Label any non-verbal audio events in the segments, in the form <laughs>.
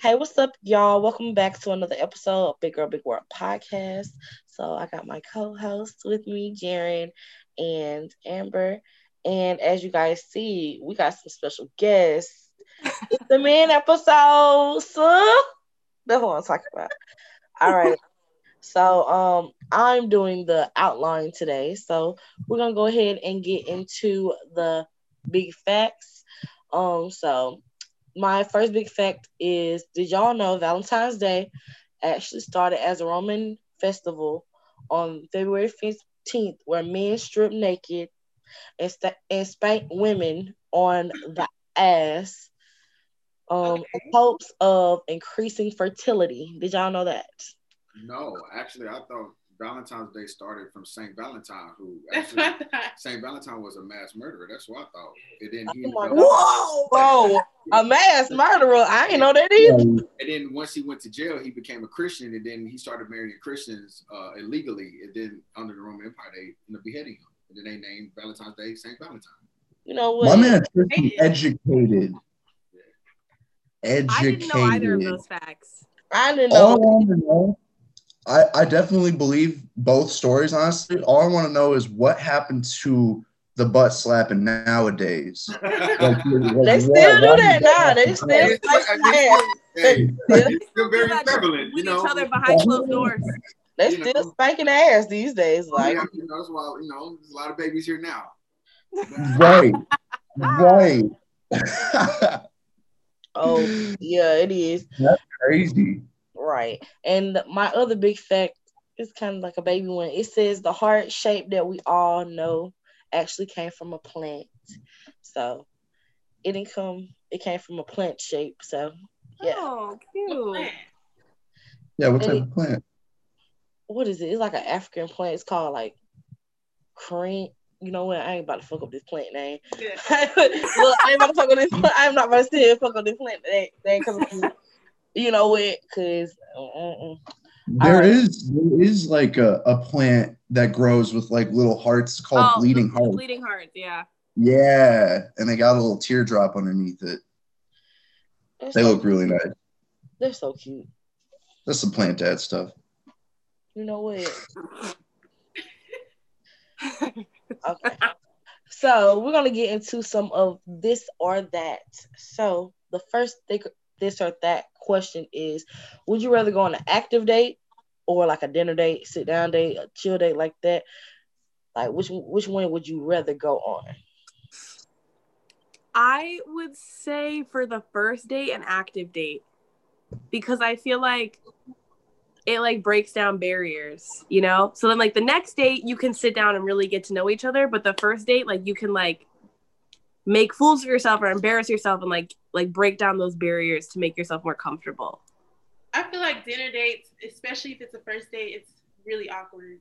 Hey, what's up, y'all? Welcome back to another episode of Big Girl Big World podcast. So I got my co-hosts with me, Jaren and Amber. And as you guys see, we got some special guests. it's the man episode. So that's what I'm talking about. All right. So um I'm doing the outline today. So we're gonna go ahead and get into the big facts. Um, so my first big fact is did y'all know Valentine's Day actually started as a Roman festival on February 15th where men stripped naked and, st- and spanked women on the ass um, okay. in hopes of increasing fertility. Did y'all know that? No, actually, I thought Valentine's Day started from Saint Valentine, who <laughs> Saint Valentine was a mass murderer. That's what I thought. And then he oh whoa, a mass murderer! I didn't know that either. And then once he went to jail, he became a Christian, and then he started marrying Christians uh, illegally. And then under the Roman Empire, they ended up beheading him, and then they named Valentine's Day Saint Valentine. You know what? My man, educated. Educated. I didn't know either of those facts. I didn't know. All I know I, I definitely believe both stories, honestly. All I want to know is what happened to the butt slapping nowadays. <laughs> like, like, they still do that now. They still hey, it's still very prevalent. With you know? each other behind closed doors. They still know? spanking ass these days. Oh, like yeah, you know, that's why you know there's a lot of babies here now. right, right. <laughs> oh yeah, it is. That's crazy. Right. And my other big fact is kind of like a baby one. It says the heart shape that we all know actually came from a plant. So it didn't come, it came from a plant shape. So yeah. Oh, cute. Yeah, what type it, of plant? What is it? It's like an African plant. It's called like cream. You know what? I ain't about to fuck up this plant name. Yeah. <laughs> Look, I ain't about to fuck up this. I'm not about to sit here fuck up this plant name because you know it because there is there is like a, a plant that grows with like little hearts called oh, bleeding hearts. Bleeding hearts, yeah. Yeah, and they got a little teardrop underneath it. They're they so look really nice. They're so cute. That's some plant dad stuff. You know what? <laughs> okay. So we're gonna get into some of this or that. So the first thing this or that question is would you rather go on an active date or like a dinner date, sit down date, a chill date like that? Like which which one would you rather go on? I would say for the first date an active date because I feel like it like breaks down barriers, you know? So then like the next date you can sit down and really get to know each other, but the first date like you can like make fools of yourself or embarrass yourself and like like break down those barriers to make yourself more comfortable. I feel like dinner dates, especially if it's a first date, it's really awkward.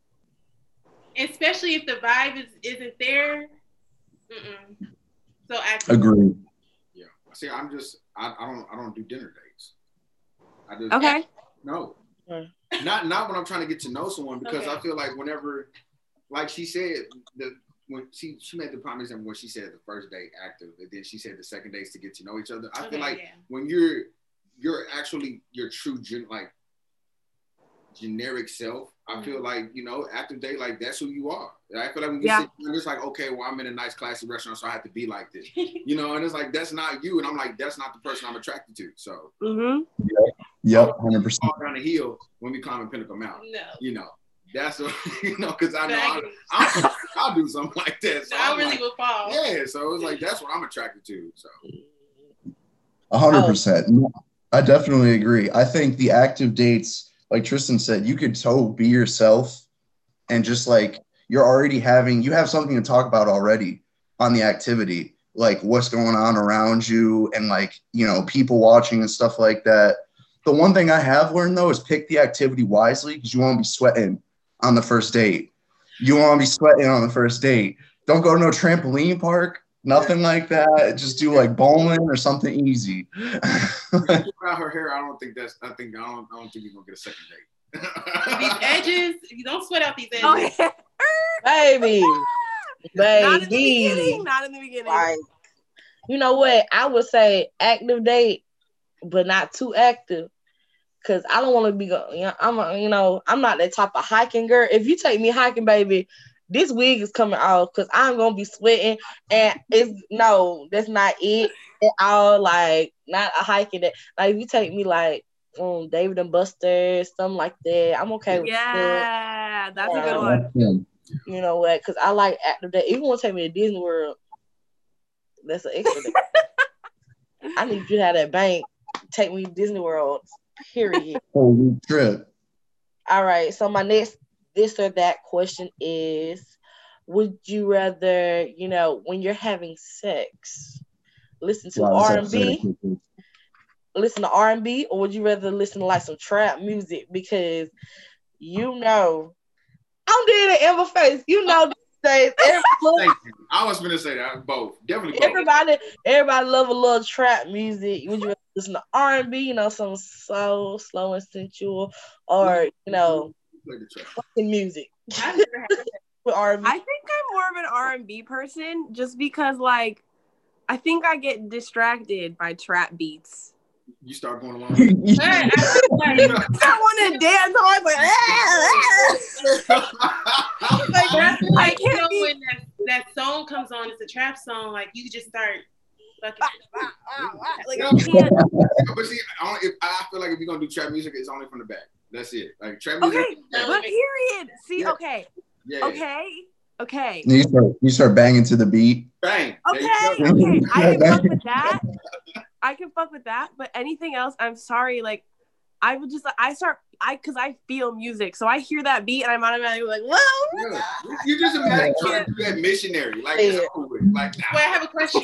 Especially if the vibe is isn't there. Mm-mm. So actually, agree. Yeah. See, I'm just I, I don't I don't do dinner dates. I just okay. No. Not not when I'm trying to get to know someone because okay. I feel like whenever, like she said, the when she she made the prime example when she said the first date active, and then she said the second date is to get to know each other. I okay, feel like yeah. when you're you're actually your true gen, like generic self. I mm-hmm. feel like you know active date like that's who you are. I feel like when you yeah. sit it's like okay, well I'm in a nice classy restaurant, so I have to be like this, you know. And it's like that's not you, and I'm like that's not the person I'm attracted to. So. Mm-hmm. Yep. Hundred percent. Down the hill when we climbing Pinnacle Mountain. No. You know. That's what <laughs> you know, because I know I, I, I'll do something <laughs> like that. So I really like, will fall. Yeah, so it's like that's what I'm attracted to. So, hundred oh. percent. I definitely agree. I think the active dates, like Tristan said, you could so be yourself, and just like you're already having, you have something to talk about already on the activity, like what's going on around you, and like you know people watching and stuff like that. The one thing I have learned though is pick the activity wisely because you won't be sweating on the first date. You want to be sweating on the first date. Don't go to no trampoline park, nothing like that. Just do like bowling or something easy. about her hair, I don't think that's. I think I don't. I don't think you're gonna get a second date. these <laughs> edges, you don't sweat out these oh, edges, oh, yeah. baby. Baby, <laughs> not in the beginning. Not in the beginning. Like, you know what? I would say active date but not too active. Cause I don't want to be, you know, I'm, a, you know, I'm not that type of hiking girl. If you take me hiking, baby, this wig is coming off because I'm gonna be sweating, and it's no, that's not it at all. Like not a hiking that. Like if you take me like um David and Buster, something like that, I'm okay with Yeah, that's a good one. You know what? Because I like active day. Even want to take me to Disney World, that's an extra. <laughs> I need you to have that bank. Take me to Disney World. Period. <laughs> Holy trip. All right. So my next this or that question is would you rather, you know, when you're having sex, listen to R and B, listen to R and B, or would you rather listen to like some trap music? Because you know, I'm doing it in my face. You know, days. <laughs> I was gonna say that both definitely. Both. Everybody, everybody love a little trap music. Would you listen to R and B? You know, some slow, slow and sensual, or you know, fucking music. <laughs> with R&B. I think I'm more of an R and B person, just because like I think I get distracted by trap beats you start going along. <laughs> I, <laughs> want to dance. I'm ah, ah. <laughs> like, like, that's like you know, when that, that song comes on, it's a trap song. Like you just start. like, but see, I, don't, if, I feel like if you're gonna do trap music, it's only from the back. That's it. Like trap music. Okay, but period. See, yeah. okay, yeah. okay. Okay. You start, you start banging to the beat. Bang. Okay. Okay. I can fuck with that. I can fuck with that. But anything else, I'm sorry. Like, I would just I start I because I feel music, so I hear that beat and I'm automatically like, whoa. Yeah. You just imagine trying to do that missionary, like, yeah. like. Nah. Wait, I have a question.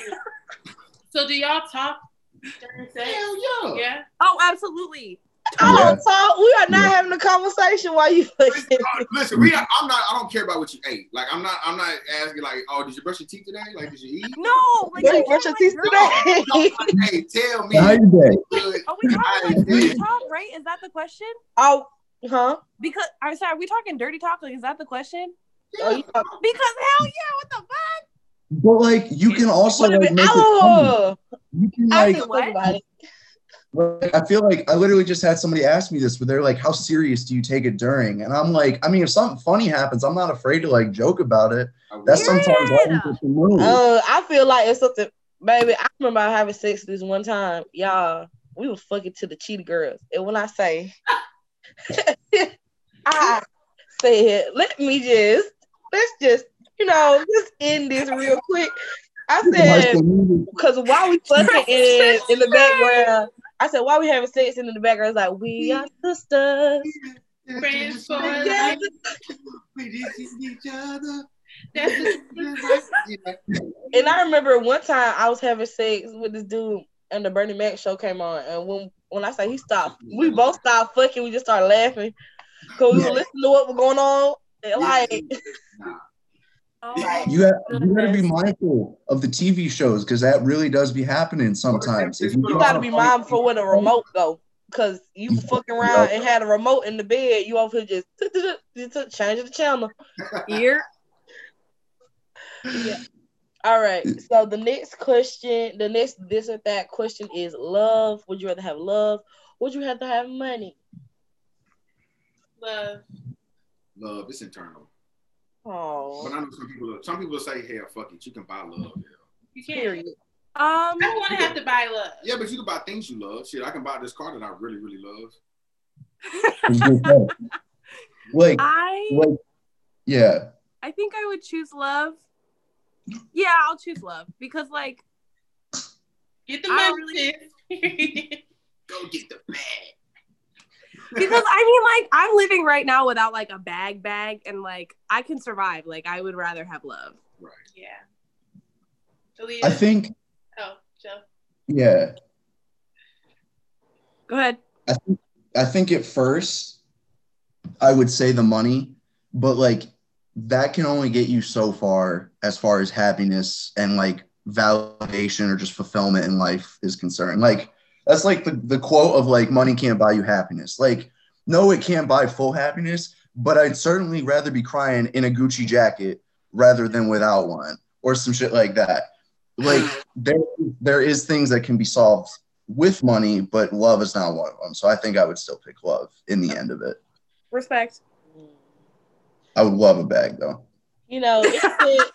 <laughs> so, do y'all talk during sex? Hell yeah. Yeah. Oh, absolutely. Oh, so we are not yeah. having a conversation while you listen, uh, listen, we are, I'm not I don't care about what you ate. Like I'm not I'm not asking like, oh, did you brush your teeth today? Like did you eat? No, like did you brush your teeth today? no, hey, tell me. How you doing? Are we talking like dirty talk, right? Is that the question? Oh, huh? Because I'm sorry, are we talking dirty talk? Like, is that the question? Yeah. Oh, because hell yeah, what the fuck? But like you can also like, make oh, it You can like what? Like, I feel like I literally just had somebody ask me this, but they're like, "How serious do you take it during?" And I'm like, I mean, if something funny happens, I'm not afraid to like joke about it. That's yeah. sometimes all uh, I feel like it's something, baby. I remember having sex this one time, y'all. We were fucking to the cheetah girls, and when I say, <laughs> I said, "Let me just, let's just, you know, just end this real quick." I said, because while we fucking in in the background, I said, why we having sex And in the background? It's like, we are sisters. Friends for life. <laughs> We each other. and I remember one time I was having sex with this dude and the Bernie Mac show came on. And when when I say he stopped, we both stopped fucking. We just started laughing because we were listening to what was going on. And like, You have you got to be mindful of the TV shows because that really does be happening sometimes. If you, you got to be mindful with a remote though, because you <laughs> fucking around and had a remote in the bed, you over just <laughs> just change the channel. Here. yeah. All right. So the next question, the next this or that question is love. Would you rather have love? Would you rather have money? Love. Love. It's internal. Oh. But I know some people. Some people say, "Hell, fuck it, you can buy love." Yeah. You can't. Um, I don't want to have to buy love. Yeah, but you can buy things you love. Shit, I can buy this car that I really, really love. <laughs> like, I, like, yeah. I think I would choose love. Yeah, I'll choose love because, like, get the money. Really... <laughs> Go get the bag because I mean, like, I'm living right now without like a bag bag, and like I can survive. Like, I would rather have love. Right. Yeah. I think. Oh, Joe. Yeah. Go ahead. I think I think at first I would say the money, but like that can only get you so far as far as happiness and like validation or just fulfillment in life is concerned. Like that's like the, the quote of like money can't buy you happiness. Like, no, it can't buy full happiness, but I'd certainly rather be crying in a Gucci jacket rather than without one or some shit like that. Like <sighs> there there is things that can be solved with money, but love is not one of them. So I think I would still pick love in the end of it. Respect. I would love a bag though. You know, it,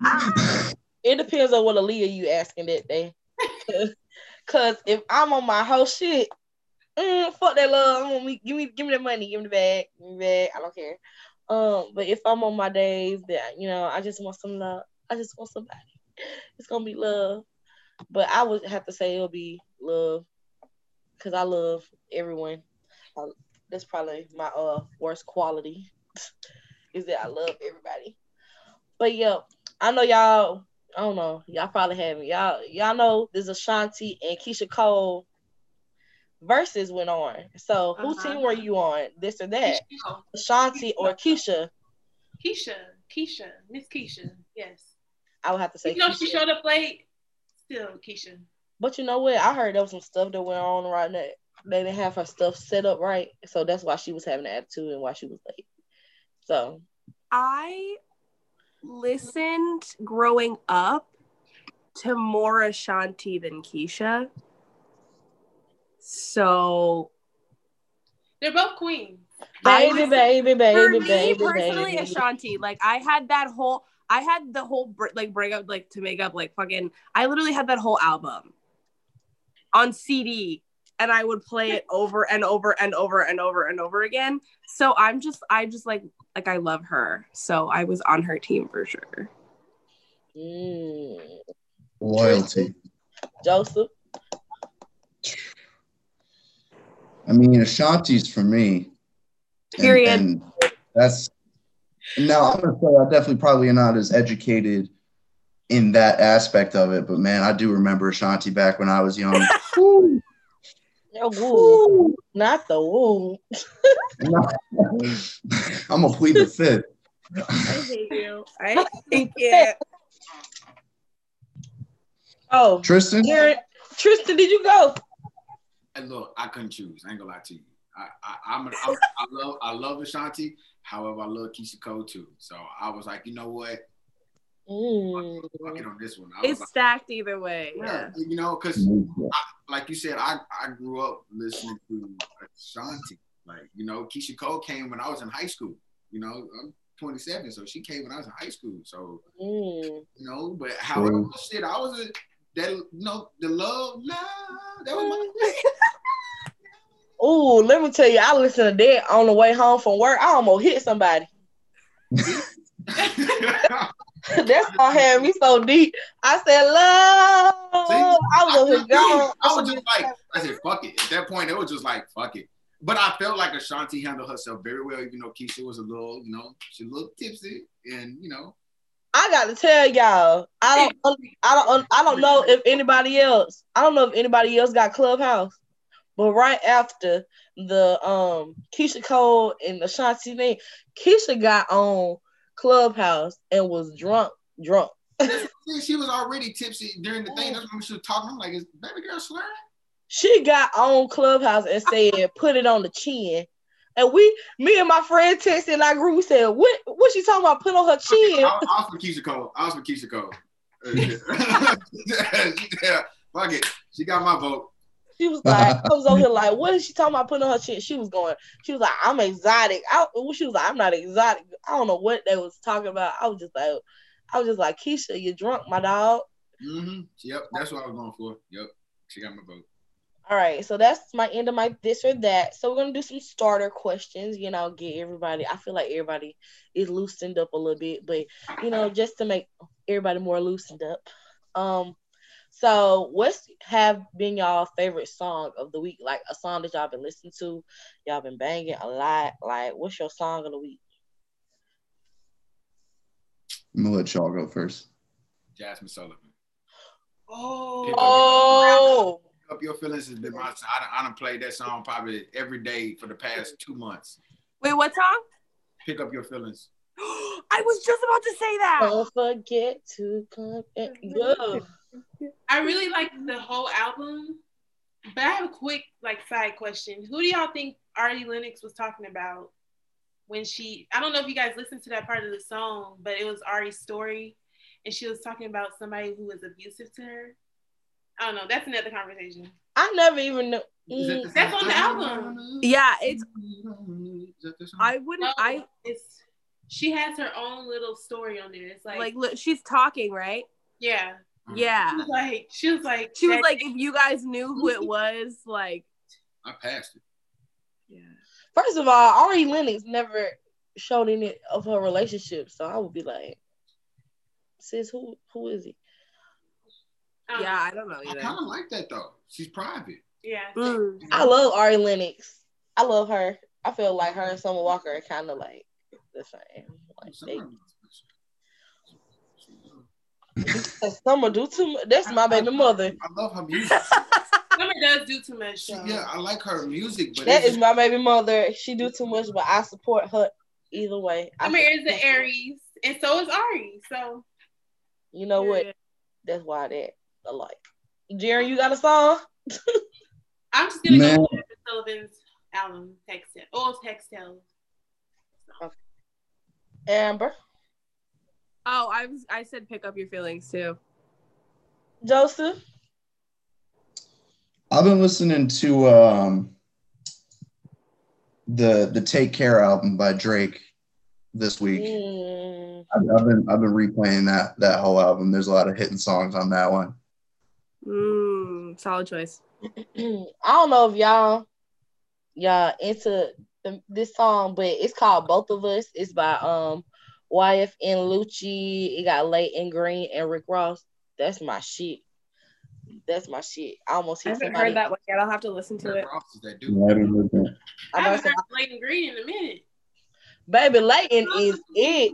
<laughs> it depends on what Aaliyah you asking that day. <laughs> Cause if I'm on my whole shit, mm, fuck that love. I'm give me give me the money, give me the bag, give me the bag. I don't care. Um, but if I'm on my days that you know, I just want some love. I just want somebody. It's gonna be love. But I would have to say it'll be love, cause I love everyone. I, that's probably my uh worst quality <laughs> is that I love everybody. But yeah, I know y'all. I don't know. Y'all probably haven't. Y'all y'all know this Ashanti and Keyshia Cole verses went on. So whose uh-huh. team were you on? This or that? Keyshia. Ashanti or Keyshia? Keisha. Keyshia. Miss Keyshia. Yes. I would have to say. You know Keyshia. she showed up late. Still Keyshia. But you know what? I heard there was some stuff that went on right now. They didn't have her stuff set up right, so that's why she was having an attitude and why she was late. So I listened growing up to more Ashanti than Keyshia. So they're both queens. Baby, baby, baby, for me, baby, personally, baby. Ashanti. Like I had that whole, I had the whole like break up, like to make up, like fucking. I literally had that whole album on CD, and I would play it over and over and over and over and over again. So I'm just, I just like, like I love her. So I was on her team for sure. Mm. Loyalty. Joseph. I mean, Ashanti's for me. Period. And, and that's now I'm gonna say I definitely probably not as educated in that aspect of it, but man, I do remember Ashanti back when I was young. <laughs> woo. Not the woo. I'm gonna plead the fifth. I hate you. I <laughs> hate it. Oh, Tristan. Tristan, did you go? And look, I couldn't choose. I ain't gonna lie to you. I, I, I'm, I, I love, I love Ashanti. However, I love Keyshia Cole too. So I was like, you know what? Mm. Fuck on this one. it's like, stacked either way. Yeah. yeah. You know, because like you said, I, I grew up listening to Ashanti. Like, you know, Keyshia Cole came when I was in high school. You know, I'm 27, so she came when I was in high school. So, mm. you know, but however, mm. shit, I was a, that, you know, the love, love, that was my <laughs> Oh, let me tell you, I listened to that on the way home from work. I almost hit somebody. <laughs> <laughs> <laughs> That song had me so deep. I said, "Love." See, I was I, gone. I was just like, I said, "Fuck it." At that point, it was just like, "Fuck it." But I felt like Ashanti handled herself very well, even though Keyshia was a little, you know, she a little tipsy, and you know. I got to tell y'all, I don't, I don't, I don't know if anybody else, I don't know if anybody else got Clubhouse, but right after the um Keyshia Cole and Ashanti thing, Keyshia got on Clubhouse and was mm-hmm. drunk, drunk. <laughs> she was already tipsy during the thing. Mm. That's when she was talking. I'm like, is baby girl slurring? She got on Clubhouse and said, "Put it on the chin." And we, me and my friend texted in our group. We said, "What? What she talking about? Put on her chin?" I, I was for Keyshia Cole. I was for Keyshia Cole. <laughs> <laughs> yeah, fuck it. She got my vote. She was like, <laughs> I was over here like, what is she talking about putting on her chin? She was going, she was like, I'm exotic. I, she was like, I'm not exotic. I don't know what they was talking about. I was just like, I was just like, Keyshia, you drunk, my dog. Mm-hmm. Yep, that's what I was going for. Yep, she got my vote. All right, so that's my end of my this or that. So we're gonna do some starter questions. You know, get everybody. I feel like everybody is loosened up a little bit, but you know, just to make everybody more loosened up. Um, so, what's have been y'all favorite song of the week? Like a song that y'all been listening to, y'all been banging a lot. Like, what's your song of the week? I'm gonna let y'all go first. Jazmine Sullivan. Oh, Pick oh. Up, up your feelings has been my. song. I, I done played that song probably every day for the past two months. Wait, what song? Pick up your feelings. <gasps> I was just about to say that. Don't forget to come. And, I really like the whole album, but I have a quick like side question. Who do y'all think Ari Lennox was talking about when she? I don't know if you guys listened to that part of the song, but it was Ari's story, and she was talking about somebody who was abusive to her. I don't know. That's another conversation. I never even know. Mm, that's on the album. Yeah, it's. I wouldn't. No, I. It's. She has her own little story on there. It's like like look, she's talking, right? Yeah. Yeah. She was like she was like she was like if you guys knew who it <laughs> was, like. I passed it. Yeah. First of all, Ari Lennox never showed any of her relationship, so I would be like, "Sis, who who is he?" Yeah, I don't know either. I kind of like that though. She's private. Yeah. Mm. I love Ari Lennox. I love her. I feel like her and Summer Walker are kind of like the same. Like they, Summer do too much. That's my baby mother. I love her music. <laughs> Summer does do too much. She, yeah, I like her music, but that is my baby mother. She do too much, but I support her either way. Summer is an Aries, and so is Ari. So you know what? That's why that I like. Jerry, you got a song? <laughs> I'm just gonna Man. go with Sullivan's album, Textile. Oh, Textile. Okay. Amber. Oh, I was I said pick up your feelings too. Joseph. I've been listening to um the the Take Care album by Drake this week. Mm. I've, I've, been I've been replaying that that whole album. There's a lot of hitting songs on that one. Mm, solid choice. <clears throat> I don't know if y'all y'all into the, this song, but it's called Both of Us. It's by um YFN Lucci. It got Layton Greene and Rick Ross. That's my shit. That's my shit. I almost I haven't somebody. heard that one yet. I'll have to listen to Rick it. Ross is that dude. I haven't heard that. I haven't heard Layton Greene in a minute. Baby, Layton is it.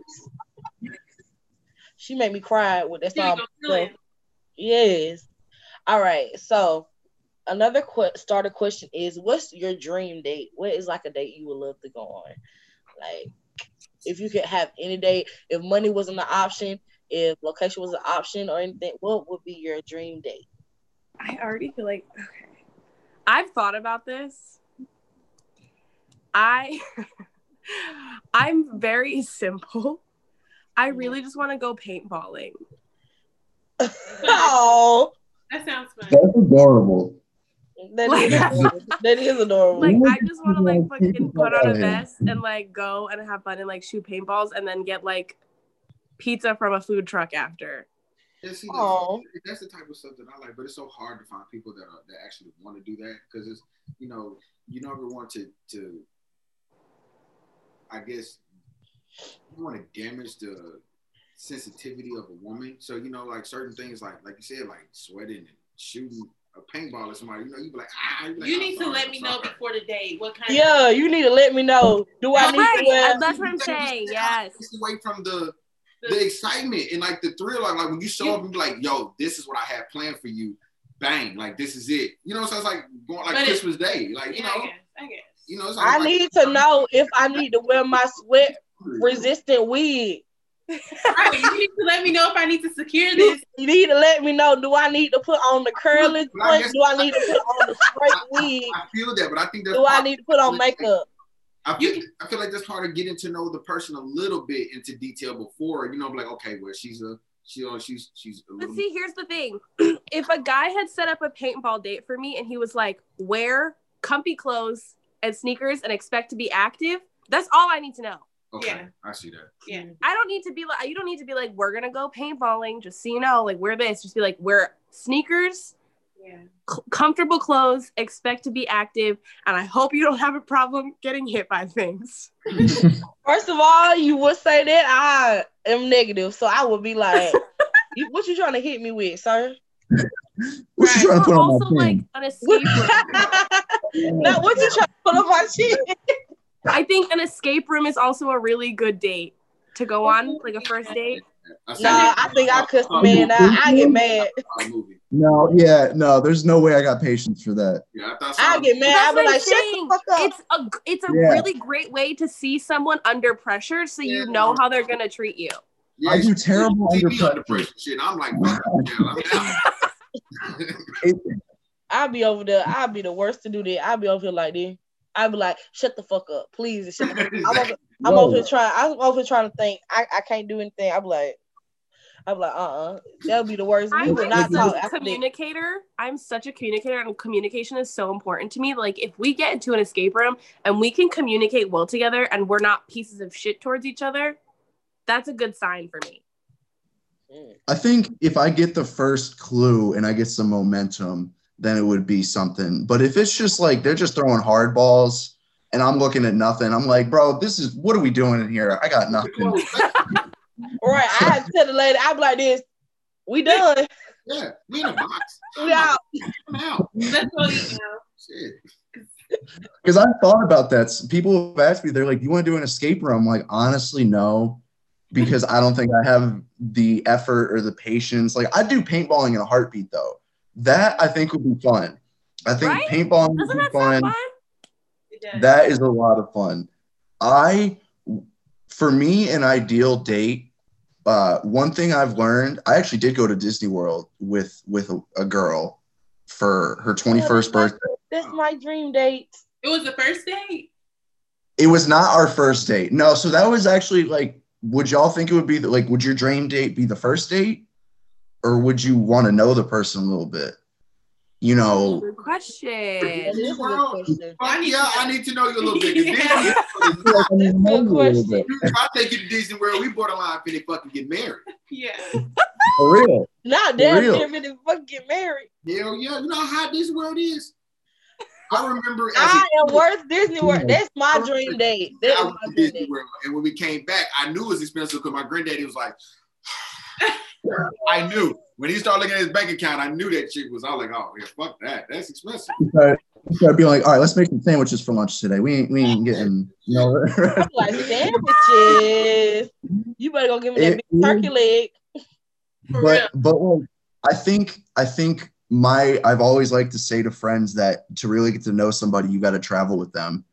She made me cry with that song. Yes. All right. So another qu- starter question is what's your dream date? What is like a date you would love to go on? Like if you could have any date, if money wasn't an option, if location was an option or anything, what would be your dream date? I already feel like okay. I've thought about this. I <laughs> I'm very simple. I really just want to go paintballing. <laughs> oh, that sounds fun. That's adorable. That is, that is adorable. Like I just want to like fucking put on a vest and like go and have fun and like shoot paintballs and then get like pizza from a food truck after. Yeah, see, that's, that's, the type of stuff that I like, but it's so hard to find people that are that actually want to do that because it's you know you never want to to I guess you want to damage the sensitivity of a woman. So you know, like certain things, like like you said, like sweating and shooting a paintball at somebody. You know, you be like, ah. You, like, you need to let me know before the date what kind. Yeah, of- you need to let me know. Do I need right. to wear? That's what I'm saying. Yes. Away from the the excitement and like the thrill, like, like when you show up and be like, "Yo, this is what I have planned for you." Bang, like this is it. You know, so it's like going like but Christmas it, Day, like you yeah, know. I guess. I guess. You know, I like, need to know if I need to wear my sweat <laughs> resistant wig. Right, you need to let me know if I need to secure this. You need to let me know. Do I need to put on the curly Do I need to put on the straight <laughs> wig? I, I feel that, but I think that's do I need to put on makeup? I feel, I feel like that's hard to get into know the person a little bit into detail before you know, I'm like okay, well, she's a she, oh, she's she's. but see, here's the thing: <clears throat> if a guy had set up a paintball date for me and he was like, wear comfy clothes and sneakers and expect to be active, that's all I need to know. Okay, yeah. I see that. Yeah, I don't need to be like you don't need to be like we're gonna go paintballing. Just so you know, like wear this. Just be like wear sneakers. Yeah. C- comfortable clothes. Expect to be active, and I hope you don't have a problem getting hit by things. <laughs> First of all, you would say that I am negative, so I would be like, <laughs> "What you trying to hit me with, sir?" What right. you trying to put on also my like an escape room. now, what you trying to put on my chin? <laughs> I think an escape room is also a really good date to go on, like a first date. No, I think I cuss the man out. I get mad. No, yeah, no, there's no way I got patience for that. Yeah, I, I get mad. I be like, shut the fuck up. It's a it's a yeah. really great way to see someone under pressure, so you know how they're gonna treat you. Yeah, I do terrible under pressure. under pressure. Shit, I'm like, <laughs> <laughs> I'll be over there. I'll be the worst to do that. I'll be over here like this. I'd be like, shut the fuck up, please. Shut <laughs> I'm, over, I'm over here trying. I'm over trying to think. I, I can't do anything. I'm like, I'm like, uh, uh-uh. uh that would be the worst. We I'm would not talk. a communicator. I'm such a communicator, and communication is so important to me. Like, if we get into an escape room and we can communicate well together, and we're not pieces of shit towards each other, that's a good sign for me. I think if I get the first clue and I get some momentum, then it would be something. But if it's just like they're just throwing hard balls and I'm looking at nothing, I'm like, bro, this is what are we doing in here? I got nothing. <laughs> right. I had to tell the lady, I'm like this. We done. Yeah, we in a box. <laughs> We out. I'm out. Let's go eat. Shit. Because I thought about that. People have asked me, they're like, "You want to do an escape room?" I'm like, honestly, no, because I don't think I have the effort or the patience. Like, I do paintballing in a heartbeat, though. That I think would be fun. I think right? paintballing would be fun. fun? That is a lot of fun. I, for me, an ideal date. Uh, one thing I've learned, I actually did go to Disney World with with a, a girl for her 21st birthday. That's my dream date. It was the first date. It was not our first date. No, so that was actually like, would y'all think it would be the, like, would your dream date be the first date? Or would you want to know the person a little bit? You know, good question. Well, yeah, I need to know you a little bit. <laughs> yeah. <laughs> question. I take you to Disney World, we borderline finna fucking get married. Yeah. For real. Not damn near finna fucking get married. Hell yeah. You know how Disney World is? I remember. I am worth Disney World. That's my dream date. That was my dream date. World. And when we came back, I knew it was expensive because my granddaddy was like, <sighs> <laughs> I knew when he started looking at his bank account, I knew that chick was. I was like, oh yeah, fuck that. That's expensive. You gotta be like, all right, let's make some sandwiches for lunch today. We ain't we ain't getting you know <laughs> like sandwiches. You better go give me that it, big turkey leg. But but well, I think I think my I've always liked to say to friends that to really get to know somebody, you got to travel with them.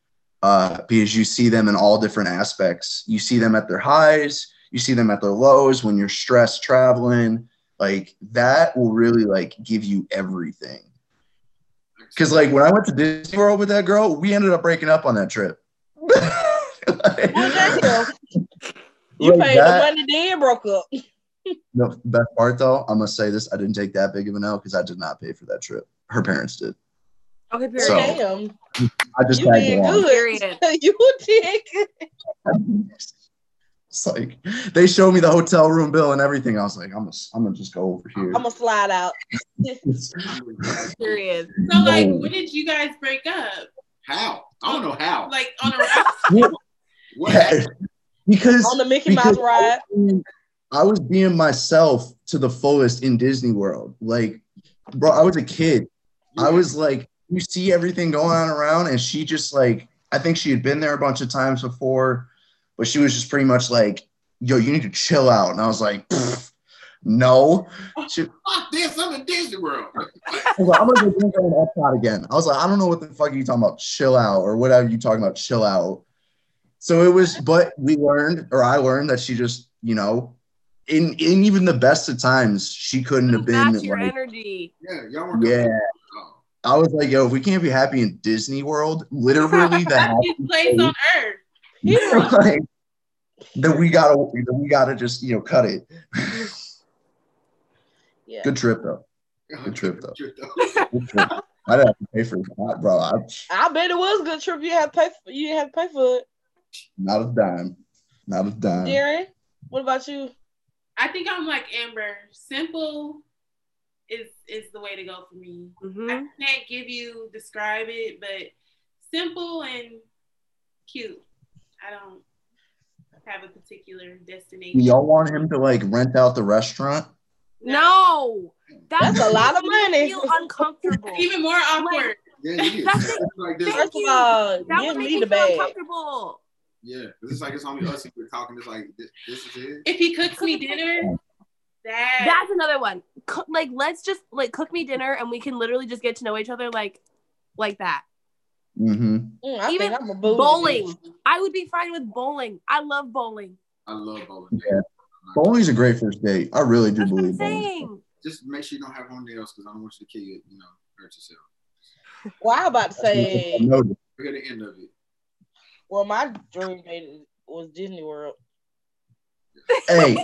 Uh, because you see them in all different aspects. You see them at their highs, you see them at their lows when you're stressed traveling like that will really like give you everything. Because like when i went to disney world with that girl we ended up breaking up on that trip. <laughs> Like, <laughs> you like paid that, the money then broke up. <laughs> The best part though i'm gonna say this i didn't take that big of an l because i did not pay for that trip. Her parents did. Okay, period. So, Damn. I just you did good. you did good. It's <laughs> like they showed me the hotel room bill and everything. I was like, I'm gonna, I'm gonna just go over here. I'm gonna slide out. <laughs> Period. So, like, when did you guys break up? How? I don't know how. Like on a <laughs> what? Because on the Mickey Mouse ride. I was being myself to the fullest in Disney World. Like, bro, I was a kid. Yeah. I was like, you see everything going on around, and she just like, I think she had been there a bunch of times before but she was just pretty much like, "Yo, you need to chill out," and I was like, "No." She, <laughs> Fuck this! I'm in Disney World. I am gonna go drink on Epcot again. I was like, I don't know what the fuck are you talking about. Chill out or whatever you talking about. Chill out. So it was, but we learned, or I learned that she just, you know, in in even the best of times, she couldn't have been Match your like, energy. Yeah, y'all were yeah. I was like, yo, if we can't be happy in Disney World, literally the <laughs> happiest place on earth. <laughs> like, then we gotta then we gotta just you know cut it. <laughs> yeah. Good trip though. Good trip though. <laughs> Good trip. I didn't have to pay for it, bro. I, I bet it was a good trip. You had to pay for you didn't have to pay for it. Not a dime. Not a dime. Darren, what about you? I think I'm like Amber. Simple is is the way to go for me. Mm-hmm. I can't give you describe it, but simple and cute. I don't have a particular destination. Y'all want him to like rent out the restaurant? No, that's, that's a lot of money. Feel uncomfortable. Even more awkward. yeah, That's like this. First of all, that give me the bag. Uncomfortable. Yeah, it's like it's only us we're talking. It's like this, this is it. If he cooks me dinner, that that's another one. Cook, like let's just like cook me dinner, and we can literally just get to know each other like like that. Mm-hmm. Mm, Even bowling. Bitch. I would be fine with bowling. I love bowling. I love bowling. Yeah. Bowling's a great first date. I really do That's believe bowling. Just make sure you don't have one nails because I don't want you to kill you, you know, hurt yourself. Well, I about to say we're at the end of it. Well, my dream date was Disney World. Hey,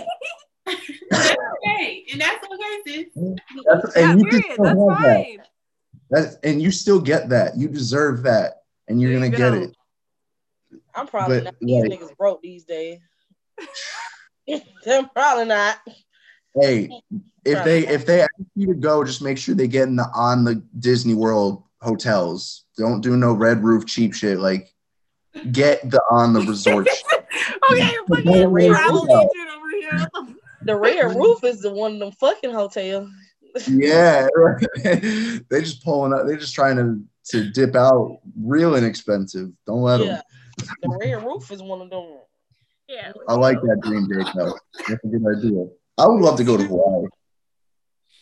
<laughs> that's okay, and that's okay, sis. That's, and you period. That's have that. That's, and you still get that. You deserve that, and you're gonna get it. I'm probably But, not. These like- niggas broke these days. They're <laughs> probably not. Hey, if they if they ask you to go, just make sure they get in the on the Disney World hotels. Don't do no red roof cheap shit. Like get the on the resort. <laughs> Okay, Don't fucking worry travel over here. The The red roof is the one of them fucking hotels. Yeah, <laughs> they just pulling up. They're just trying to to dip out real inexpensive. Don't let Yeah. them. The red roof is one of them. Yeah. I like that dream date though. That's a good idea. I would love to go to Hawaii.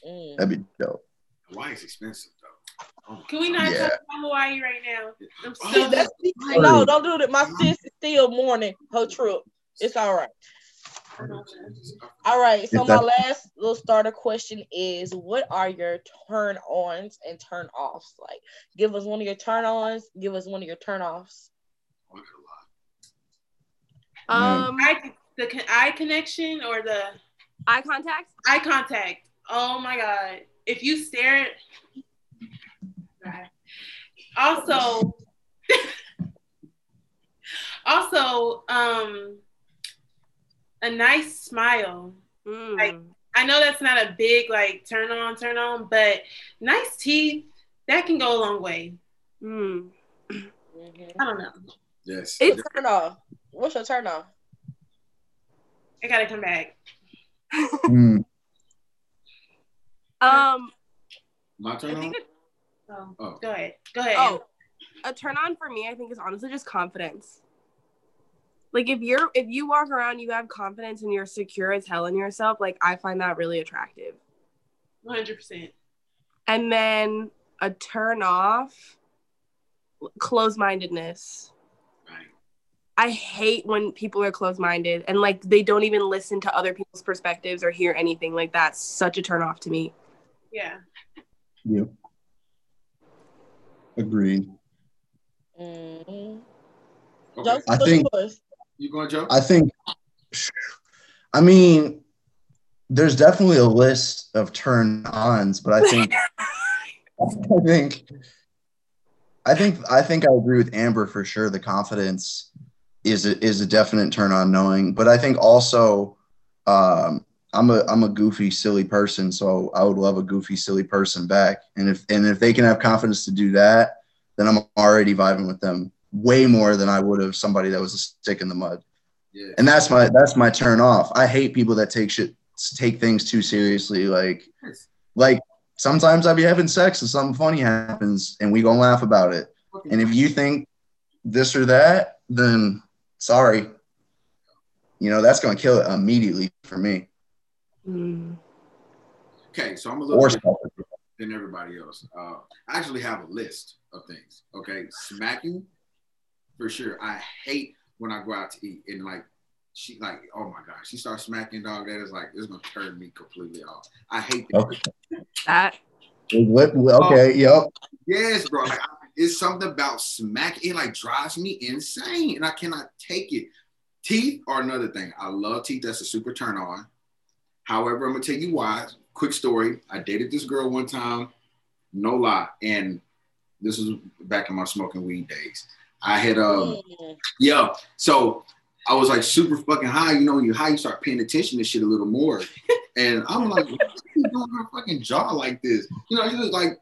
Mm. That'd be dope. Hawaii's expensive though. Oh, Can we not Yeah. talk about Hawaii right now? I'm Oh, still That's- no, don't do that. My sis is still mourning her trip. It's all right. All right. So my last little starter question is: What are your turn ons and turn offs? Like, give us one of your turn ons. Give us one of your turn offs. I got a lot. Um, eye, the eye connection or the eye contact. eye contact. Oh my god! If you stare, at also, <laughs> also, um, a nice smile. Mm. Like- I know that's not a big like turn on, turn on, but nice teeth that can go a long way. Mm. I don't know. Yes. It's Turn off. What's your turn off? I gotta come back. Mm. <laughs> um. My turn on. oh, Oh. go ahead. Go ahead. Oh, a turn on for me, I think, is honestly just confidence. Like if you're if you walk around, you have confidence and you're secure as hell in yourself. Like I find that really attractive. One hundred percent. And then a turn off, close mindedness. Right. I hate when people are close minded and like they don't even listen to other people's perspectives or hear anything. Like that's such a turn off to me. Yeah. Yeah. Agreed. Mm-hmm. Okay. Joseph, I think- yours? You going, Joe? I think, I mean, there's definitely a list of turn ons, but I think, <laughs> I think, I think, I think I agree with Amber for sure. The confidence is a, is a definite turn on knowing, but I think also, um, I'm a I'm a goofy silly person, so I would love a goofy silly person back. And if and if they can have confidence to do that, then I'm already vibing with them way more than I would have somebody that was a stick in the mud Yeah. and that's my that's my turn off. I hate people that take shit take things too seriously. Like like sometimes I be having sex and something funny happens and we gonna laugh about it. And if you think this or that, then sorry. You know that's gonna kill it immediately for me. Mm. Okay, so I'm a little than everybody else. Uh, I actually have a list of things. Okay, smacking for sure. I hate when I go out to eat and like she like oh my god she starts smacking dog. That is like it's gonna turn me completely off. I hate that. Okay. That oh. Okay, yep. Yes, bro. Like, it's something about smack. It like drives me insane, and I cannot take it. Teeth are another thing. I love teeth. That's a super turn on. However, I'm gonna tell you why. Quick story. I dated this girl one time, no lie, and this was back in my smoking weed days. I had um Mm. yeah, so I was like super fucking high. You know, when you're high, you start paying attention to shit a little more. And I'm like, you doing her fucking jaw like this? You know, she was like,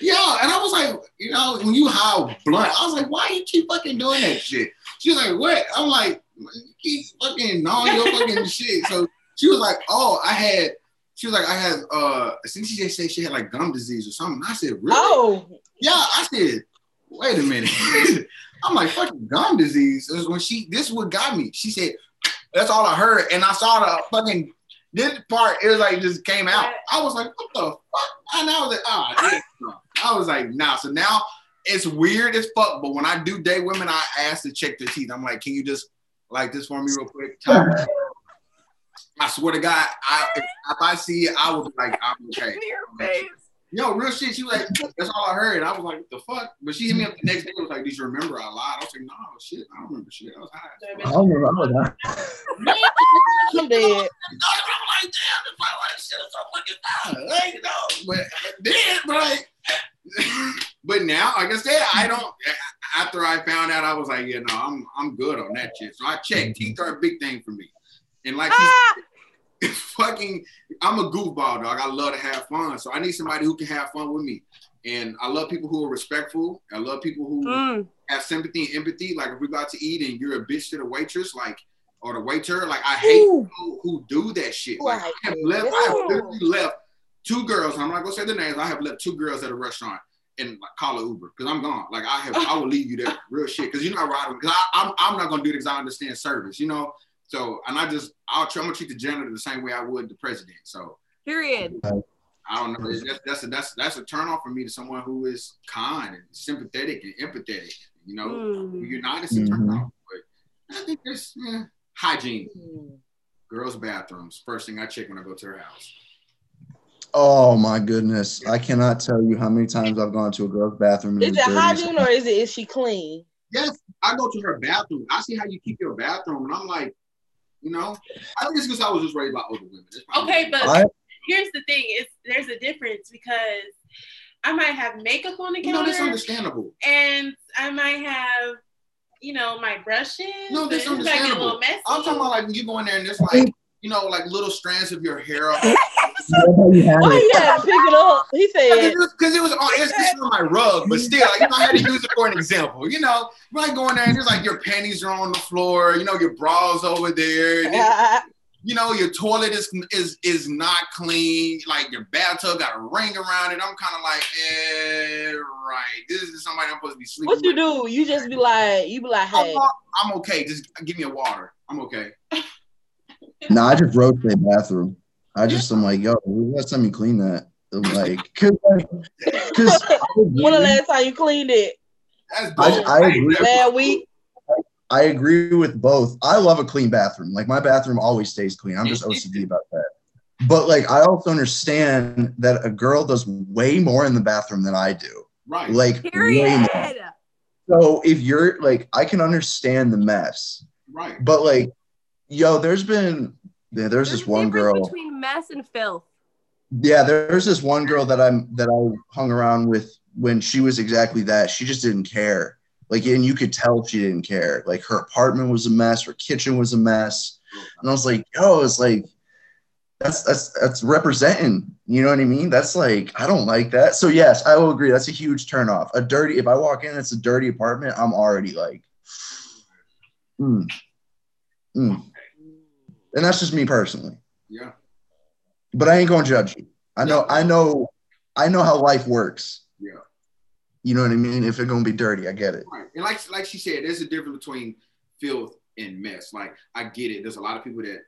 yeah. And I was like, you know, when you high blunt, I was like, why you keep fucking doing that shit? She was like, what? I'm like, you keep fucking gnawing your <laughs> fucking shit. So she was like, oh, I had, she was like, I had, uh, think she said she had like gum disease or something. I said, really? Oh, Yeah, I said, wait a minute. <laughs> I'm like, fucking gum disease. This is when she, this is what got me. She said, that's all I heard. And I saw the fucking, this part, it was like, just came out. I was like, what the fuck? And I was like, ah, yeah. <laughs> no. I was like, nah. So now it's weird as fuck. But when I do date women, I ask to check their teeth. I'm like, can you just like this for me real quick? <laughs> I swear to God, I if, if I see it, I will be like, I'm okay. in <laughs> your face. Yo, real shit. She was like, that's all I heard. I was like, what the fuck? But she hit me up the next day. Was like, did you remember? I lied. I was like, no, shit. I don't remember shit. I was high. I don't remember that. I'm dead. like, damn, if I like shit, so fucking like, you know, but then, but like, but now, like I said, I don't. After I found out, I was like, yeah, no, I'm I'm good on that shit. So I checked. Teeth are a big thing for me, and like ah! <laughs> fucking, I'm a goofball dog. I love to have fun, so I need somebody who can have fun with me. And I love people who are respectful. I love people who mm. have sympathy and empathy. Like if we got to eat and you're a bitch to the waitress, like or the waiter, like I hate people who do that shit. Like I have left, I have literally left two girls. I'm not gonna say the names. I have left two girls at a restaurant and like, call an Uber because I'm gone. Like I have, I will leave you there, <laughs> real shit. Because you're not riding. Because I'm, I'm not gonna do it because I understand service. You know. So and I just I'll try, I'm gonna treat the janitor the same way I would the president. So period. I don't know. That's that's a, that's that's a turn off for me to someone who is kind and sympathetic and empathetic. You know, mm. you're not. It's a turn mm-hmm. off. But I think there's eh, hygiene. Mm. Girls' bathrooms. First thing I check when I go to her house. Oh my goodness! I cannot tell you how many times I've gone to a girl's bathroom. Is it hygiene or is it is she clean? Yes, I go to her bathroom. I see how you keep your bathroom, and I'm like, you know, I think it's because I was just raised by older women. Okay, but I, here's the thing: is there's a difference because I might have makeup on the counter. No, that's understandable. And I might have, you know, my brushes. No, that's understandable. I'm talking about like when you go in there and there's like, you know, like little strands of your hair. Why he had to pick it up? <laughs> <laughs> <laughs> He said because it was on it's, it's on my rug, but still, like, you know, I had to use it for an example. You know, you might go in there and there's like your panties are on the floor, you know, your bras over there. Then, you know, your toilet is is is not clean. Like your bathtub got a ring around it. I'm kind of like, eh, right. This is somebody I'm supposed to be sleeping. What you with. do? You just be like, you be like, hey, I'm, I'm okay. Just give me a water. I'm okay. No, I just rotate bathroom. I just I'm like, yo, last time you clean that? I'm like, <laughs> cause, cause <laughs> when the last time you cleaned it? I, I agree. Last week. I agree with both. I love a clean bathroom. Like my bathroom always stays clean. I'm just OCD about that. But like I also understand that a girl does way more in the bathroom than I do. Right. Like Period. So if you're like, I can understand the mess. Right. But like, yo, there's been yeah, there's, there's this one girl between mess and filth. Yeah, there's this one girl that I'm that I hung around with when she was exactly that. She just didn't care. Like, and you could tell she didn't care. Like, her apartment was a mess. Her kitchen was a mess. And I was like, yo, it's like that's that's that's representing. You know what I mean? That's like I don't like that. So yes, I will agree. That's a huge turnoff. A dirty. If I walk in, it's a dirty apartment. I'm already like, mm, mm and that's just me personally. Yeah. But I ain't gonna judge you. I know. Yeah. I know. I know how life works. Yeah. You know what I mean? If it's gonna be dirty, I get it. Right. And like like she said, there's a difference between filth and mess. Like I get it. There's a lot of people that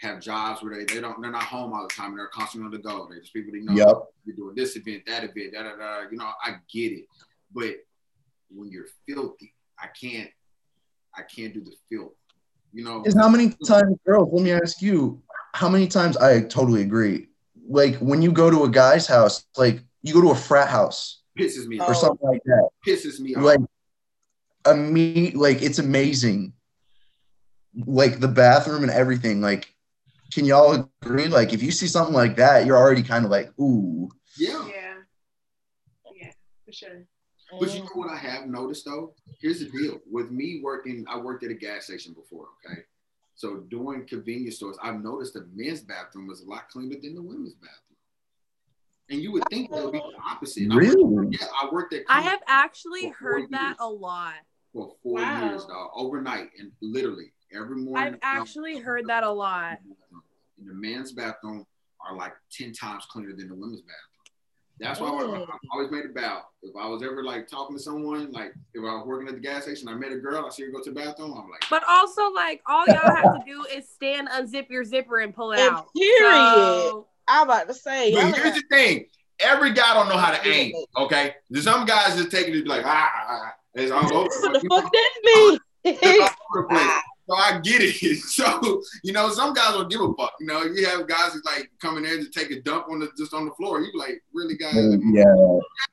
have jobs where they, they don't they're not home all the time and they're constantly on the go. There's people that know yep. you're doing this event, that event, da da da. You know, I get it. But when you're filthy, I can't I can't do the filth. You know, is how many times, girls? Let me ask you, how many times? I totally agree. Like when you go to a guy's house, like you go to a frat house, pisses me or off. something like that. Pisses me off. Like a me, like it's amazing. Like the bathroom and everything. Like, can y'all agree? Like, if you see something like that, you're already kind of like, ooh. Yeah. Yeah. Yeah, for sure. But you know what I have noticed though? Here's the deal. With me working, I worked at a gas station before, okay? So doing convenience stores, I've noticed the men's bathroom was a lot cleaner than the women's bathroom. And you would think that would be the opposite. Really? I worked, yeah, I worked at. I have actually heard that a lot. For four wow. years, dog, overnight, and literally every morning. I've actually heard that a lot. And the men's bathroom are like ten times cleaner than the women's bathroom. That's why I, I, always made it about. If I was ever like talking to someone, like if I was working at the gas station, I met a girl, I see her go to the bathroom, I'm like. But also, like all y'all have to do is stand, unzip your zipper, and pull it and out. Period. So, I'm about to say. But here's the thing: every guy don't know how to aim. Okay, there's some guys just take it to be like ah. ah, ah. It's all <laughs> over. What the fuck that's me? <laughs> So I get it. <laughs> So you know, some guys don't give a fuck. You know, you have guys who like coming there to take a dump on the just on the floor. You like, really, guys? Yeah,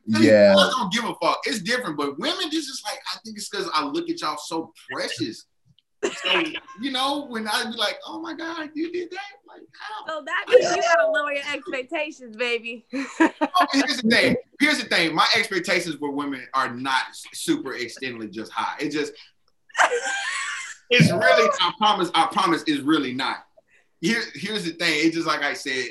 yeah. Guys don't give a fuck. It's different, but women just just like I think it's because I look at y'all so precious. So, you know, when I be like, oh my God, you did that? Like, how? So that means you gotta lower your expectations, baby. oh, here's the thing. Here's the thing. My expectations for women are not super extendedly just high. It just it's really, I promise, I promise, it's really not. Here, here's the thing. It's just like I said,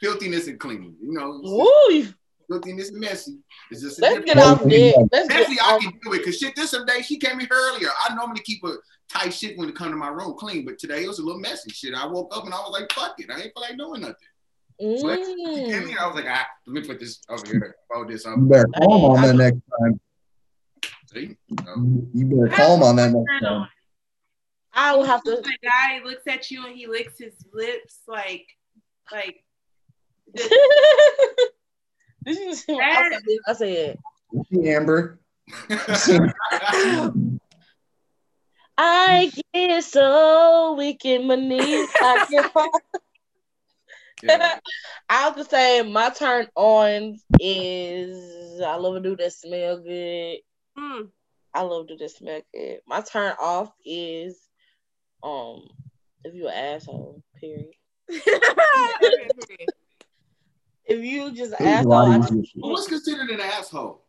filthiness and cleaning. You know, Ooh. filthiness and messy. It's just let's get off there. Let's messy. I can do it because shit. This some day she came in here earlier. I normally keep a tight shit when it come to my room clean, but today it was a little messy. Shit. I woke up and I was like, fuck it. I ain't feel like doing nothing. Mm. So me, I was like, ah, let me put this over here. Hold this up. You better calm on that next time. See? No. You better calm on that next time. I will have to. The guy looks at you and he licks his lips like, like. <laughs> This you see I said? I said. Amber. <laughs> I get so weak in my knees. I <laughs> yeah. I have to say my turn on is I love a dude that smell good. Mm. I love to just smell good. My turn off is um if you're an asshole, period. <laughs> if you just an asshole, what's considered an asshole?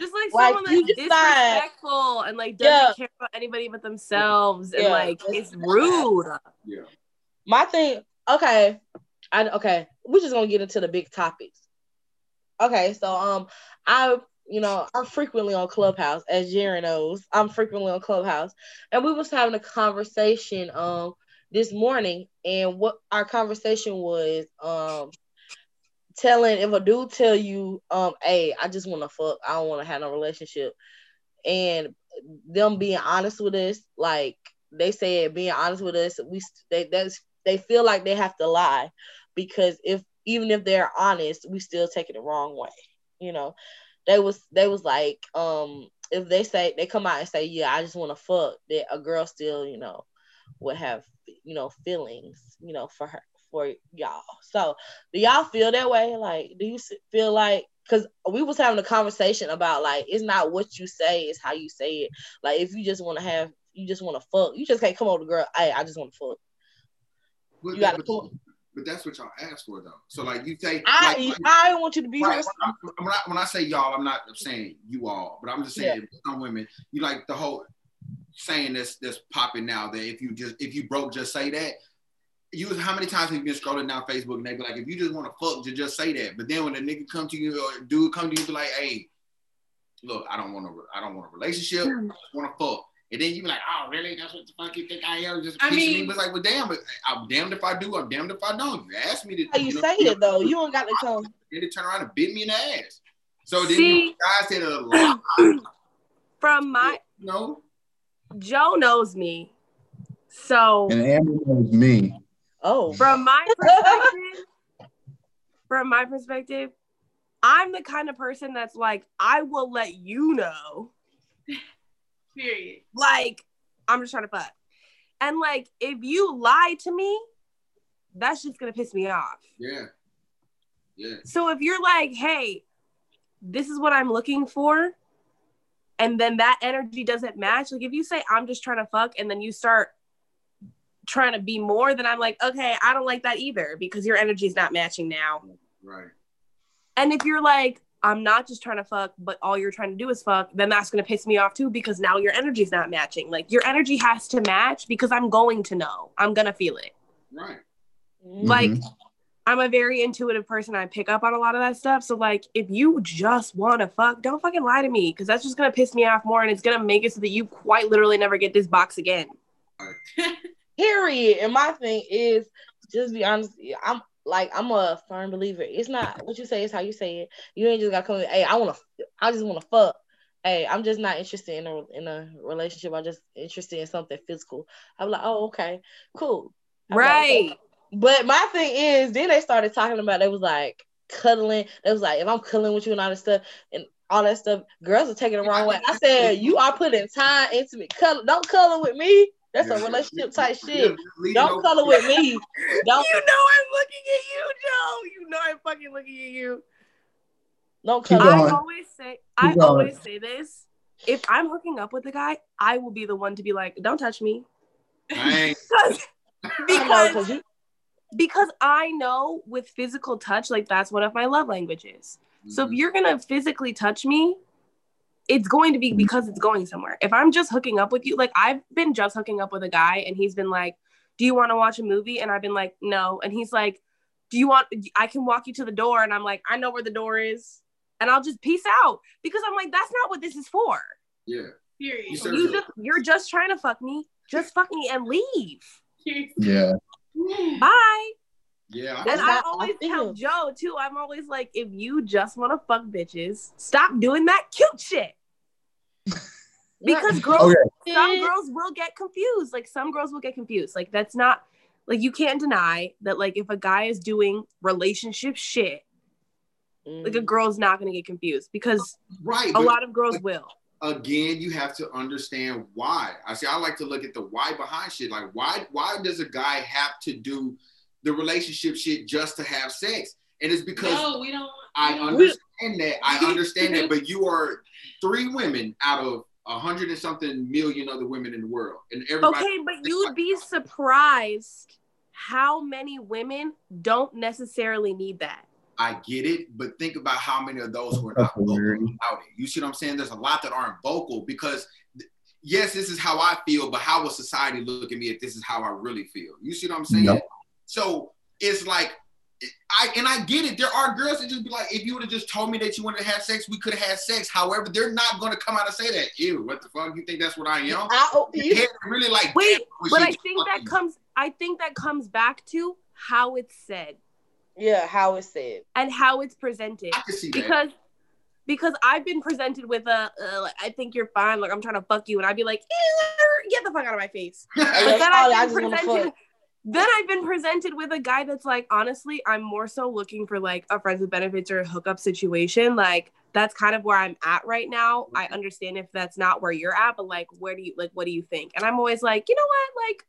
Just like, like someone that's disrespectful like, and like doesn't yeah. care about anybody but themselves and like it's rude. Yeah. My thing, okay, I okay, we're just gonna get into the big topics. Okay, so um, I you know, I'm frequently on Clubhouse, as Jerry knows. I'm frequently on Clubhouse, and we was having a conversation um this morning, and what our conversation was um telling if a dude tell you um, hey, I just want to fuck, I don't want to have no relationship, and them being honest with us, like they said, being honest with us, we they that's they feel like they have to lie. Because if even if they're honest, we still take it the wrong way, you know they was they was like, um, if they say they come out and say, yeah, I just want to fuck, that a girl still, you know, would have, you know, feelings, you know, for her for y'all. So, do y'all feel that way? Like, do you feel like because we was having a conversation about like it's not what you say, it's how you say it. Like, if you just want to have, you just want to fuck, you just can't come over to girl. Hey, I just want to fuck. But, you gotta come. But that's what y'all asked for, though. So like you say, I like, I want you to be right, when, I, when I say y'all, I'm not saying you all, but I'm just saying yeah. some women. You like the whole saying this that's popping now that if you just if you broke, just say that. You how many times have you been scrolling down Facebook and they be like, if you just want to fuck, to just say that. But then when a nigga come to you or dude come to you, be like, hey, look, I don't want to, I don't want a relationship. I just want to fuck. And then you be like, oh, really? That's what the fuck you think I am? Just I mean, me. But like, well, damn, uh, I'm damned if I do. I'm damned if I don't. You asked me to. How you, you know, say it though? You don't got to come. <laughs> Then to turn around and bit me in the ass. So then See, you guys said a lot. <clears throat> From my you know, Joe knows me, so and Amber knows me. Oh, from my perspective, <laughs> from my perspective, I'm the kind of person that's like, I will let you know Period. Like, I'm just trying to fuck. And like, if you lie to me, that's just gonna piss me off. Yeah. Yeah. So if you're like, hey, this is what I'm looking for, and then that energy doesn't match, like if you say I'm just trying to fuck, and then you start trying to be more, then I'm like, okay, I don't like that either because your energy is not matching now. Right. And if you're like, I'm not just trying to fuck, but all you're trying to do is fuck, then that's going to piss me off too because now your energy's not matching. Like your energy has to match because I'm going to know. I'm going to feel it. Right. Like mm-hmm. I'm a very intuitive person. I pick up on a lot of that stuff. So like if you just want to fuck, don't fucking lie to me because that's just going to piss me off more and it's going to make it so that you quite literally never get this box again. <laughs> Period. And my thing is just be honest. I'm like I'm a firm believer. It's not what you say, it's how you say it. You ain't just gotta come. Hey, I wanna, I just wanna fuck. Hey, I'm just not interested in a in a relationship. I'm just interested in something physical. I'm like, oh, okay, cool. I'm right. Like, okay. But my thing is, then they started talking about. They was like cuddling. They was like, if I'm cuddling with you and all this stuff, and all that stuff, girls are taking the wrong way. I said, you are putting time into me. Cuddle, don't cuddle with me. That's a relationship type shit. Don't color with me. <laughs> Don't. You know I'm looking at you, Joe. You know I'm fucking looking at you. Don't color. I always say. I always say this. if I'm hooking up with a guy, I will be the one to be like, "Don't touch me," Dang. <laughs> because because I know with physical touch, like that's one of my love languages. So if Mhm. you're gonna physically touch me, it's going to be mm-hmm. because it's going somewhere. If I'm just hooking up with you, like I've been just hooking up with a guy and he's been like, Do you want to watch a movie? And I've been like, No. And he's like, Do you want I can walk you to the door? And I'm like, I know where the door is. And I'll just peace out because I'm like, that's not what this is for. Yeah. Period. You, you just, you're just trying to fuck me. Just fuck me and leave. Yeah. Bye. Yeah. I- And I not how I always tell. Joe too. I'm always like, if you just want to fuck bitches, stop doing that cute shit. <laughs> Because girls, Okay. some girls will get confused. Like some girls will get confused. Like that's not like you can't deny that. Like if a guy is doing relationship shit, like a mm. girl's not gonna get confused because right. a but lot of girls will. again, you have to understand why. I see. I like to look at the why behind shit. Like, why? Why does a guy have to do the relationship shit just to have sex? And it's because No, we don't. I understand that. I <laughs> understand that. But you are three women out of a hundred and something million other women in the world, and everybody. Okay, but you'd be surprised how many women don't necessarily need that. I get it, but think about how many of those who are not vocal about it. You see what I'm saying? There's a lot that aren't vocal because, th- yes, this is how I feel, but how will society look at me if this is how I really feel? You see what I'm saying? Yep. So it's like, I and I get it. There are girls that just be like, if you would have just told me that you wanted to have sex, we could have had sex. However, they're not going to come out and say that. Ew, what the fuck? You think that's what I am? I, Yeah, really like. Wait, but I think that me. comes I think that comes back to how it's said yeah, how it's said. and how it's presented. I can see that. Because because I've been presented with a uh, like, I think you're fine, like I'm trying to fuck you, and I'd be like, get the fuck out of my face. <laughs> But then I I've been presented. Then I've been presented with a guy that's like, honestly, I'm more so looking for like a friends with benefits or a hookup situation. Like that's kind of where I'm at right now. I mm-hmm. understand if that's not where you're at, but like, where do you like? What do you think? And I'm always like, you know what? Like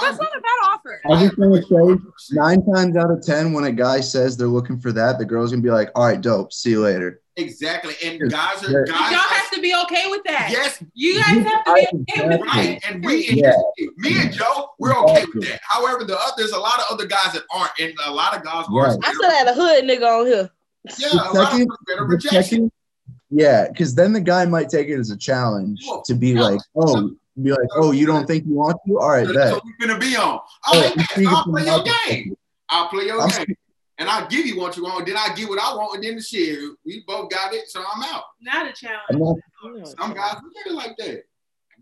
that's not a bad offer. I just want to say, nine times out of ten, when a guy says they're looking for that, the girl's gonna be like, "All right, dope. See you later." Exactly, and guys are Yes. But guys. y'all have to be okay with that. Yes, You guys have to be okay with Right, that. and we, and Yeah. this- me and Joe, we're okay with that. However, the other, there's a lot of other guys that aren't, and a lot of guys Right. are. I still had a hood nigga on here. Yeah, a lot of second- them better rejection. second- yeah, because then the guy might take it as a challenge Whoa. to be Yeah. like, "Oh, be like, oh, you don't think you want to? All right, So bet." that's what we're gonna be on. Oh, I'm I'm like, speaking I'll play your game. I'll play your I'm game, and I'll give you what you want. Then I get what I want, and then the shit, we both got it, so I'm out. Not a I'm challenge. not, Some guys look at it like that.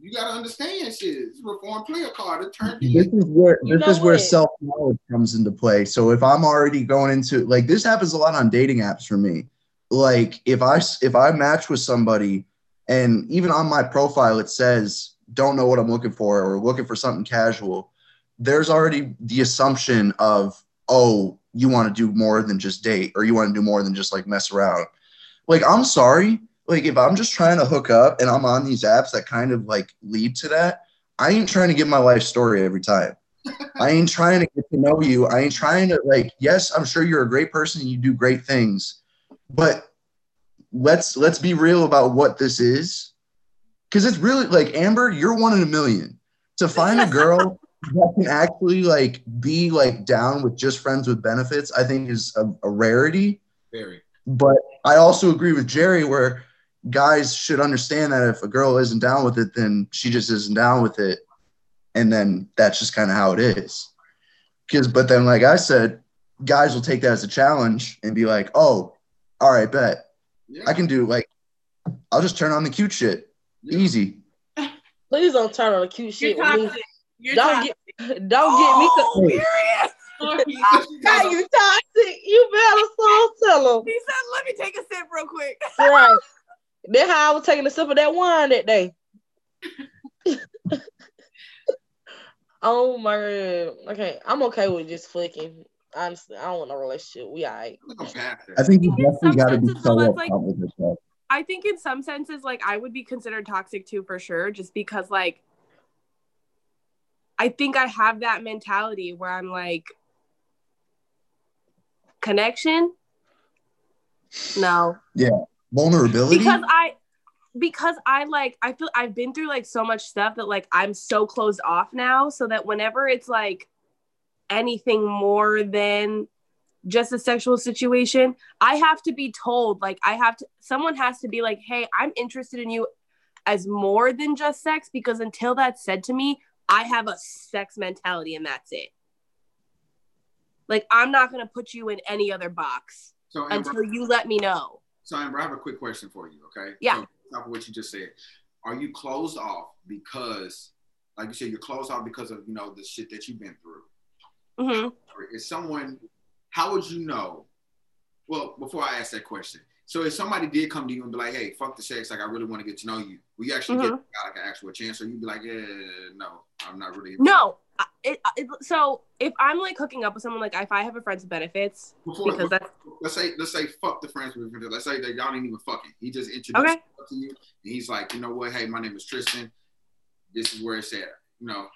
You gotta understand shit. It's a reform player card. It turned this is where You this know is where self knowledge comes into play. So if I'm already going into like this happens a lot on dating apps for me. Like if I if I match with somebody and even on my profile it says don't know what I'm looking for or looking for something casual, there's already the assumption of oh you want to do more than just date or you want to do more than just like mess around. Like I'm sorry, like if I'm just trying to hook up and I'm on these apps that kind of like lead to that, I ain't trying to give my life story every time. <laughs> I ain't trying to get to know you. I ain't trying to like, yes, I'm sure you're a great person and you do great things, but let's let's be real about what this is. Cause it's really like Amber, you're one in a million. To find a girl <laughs> that can actually like be like down with just friends with benefits, I think is a, a rarity. very. But I also agree with Jerry where guys should understand that if a girl isn't down with it, then she just isn't down with it. And then that's just kind of how it is. Because, but then, like I said, guys will take that as a challenge and be like, oh, all right, bet. Yeah. I can do like, I'll just turn on the cute shit. Yeah. Easy. <laughs> Please don't turn on the cute You're shit with me. toxic. You're Don't toxic. get, don't get me. Oh, co- period. <laughs> How <laughs> you toxic? You better so tell him. He said, "Let me take a sip real quick." Right. That's how I was taking a sip of that wine that day. oh my god. Okay, I'm okay with just flicking. Honestly, I don't want no relationship. We alright. I'm past that. I think you In definitely got to be senses, though, so that's like- with yourself. I think in some senses, like I would be considered toxic too for sure, just because like I think I have that mentality where I'm like connection. No, Yeah. Vulnerability. because I because I like I feel I've been through like so much stuff that like I'm so closed off now so that whenever it's like anything more than just a sexual situation, I have to be told like I have to someone has to be like, "Hey, I'm interested in you as more than just sex because until that's said to me, I have a sex mentality and that's it." Like I'm not going to put you in any other box so, until you let me know. So Amber, I have a quick question for you, okay? Yeah. So, top of what you just said, are you closed off because, like you said, you're closed off because of you know the shit that you've been through? Mm-hmm. Is someone? How would you know? Well, before I ask that question, so if somebody did come to you and be like, "Hey, fuck the sex, like I really want to get to know you," will you actually mm-hmm. get like an actual chance, or you'd be like, "Yeah, no, I'm not really." No, it, it, so if I'm like hooking up with someone, like if I have a friends benefits, before, because that's let's say let's say fuck the friends with benefits. Let's say that y'all ain't even fucking. He just introduced okay. to you, and he's like, you know what? Hey, my name is Tristan. This is where it's at. You know.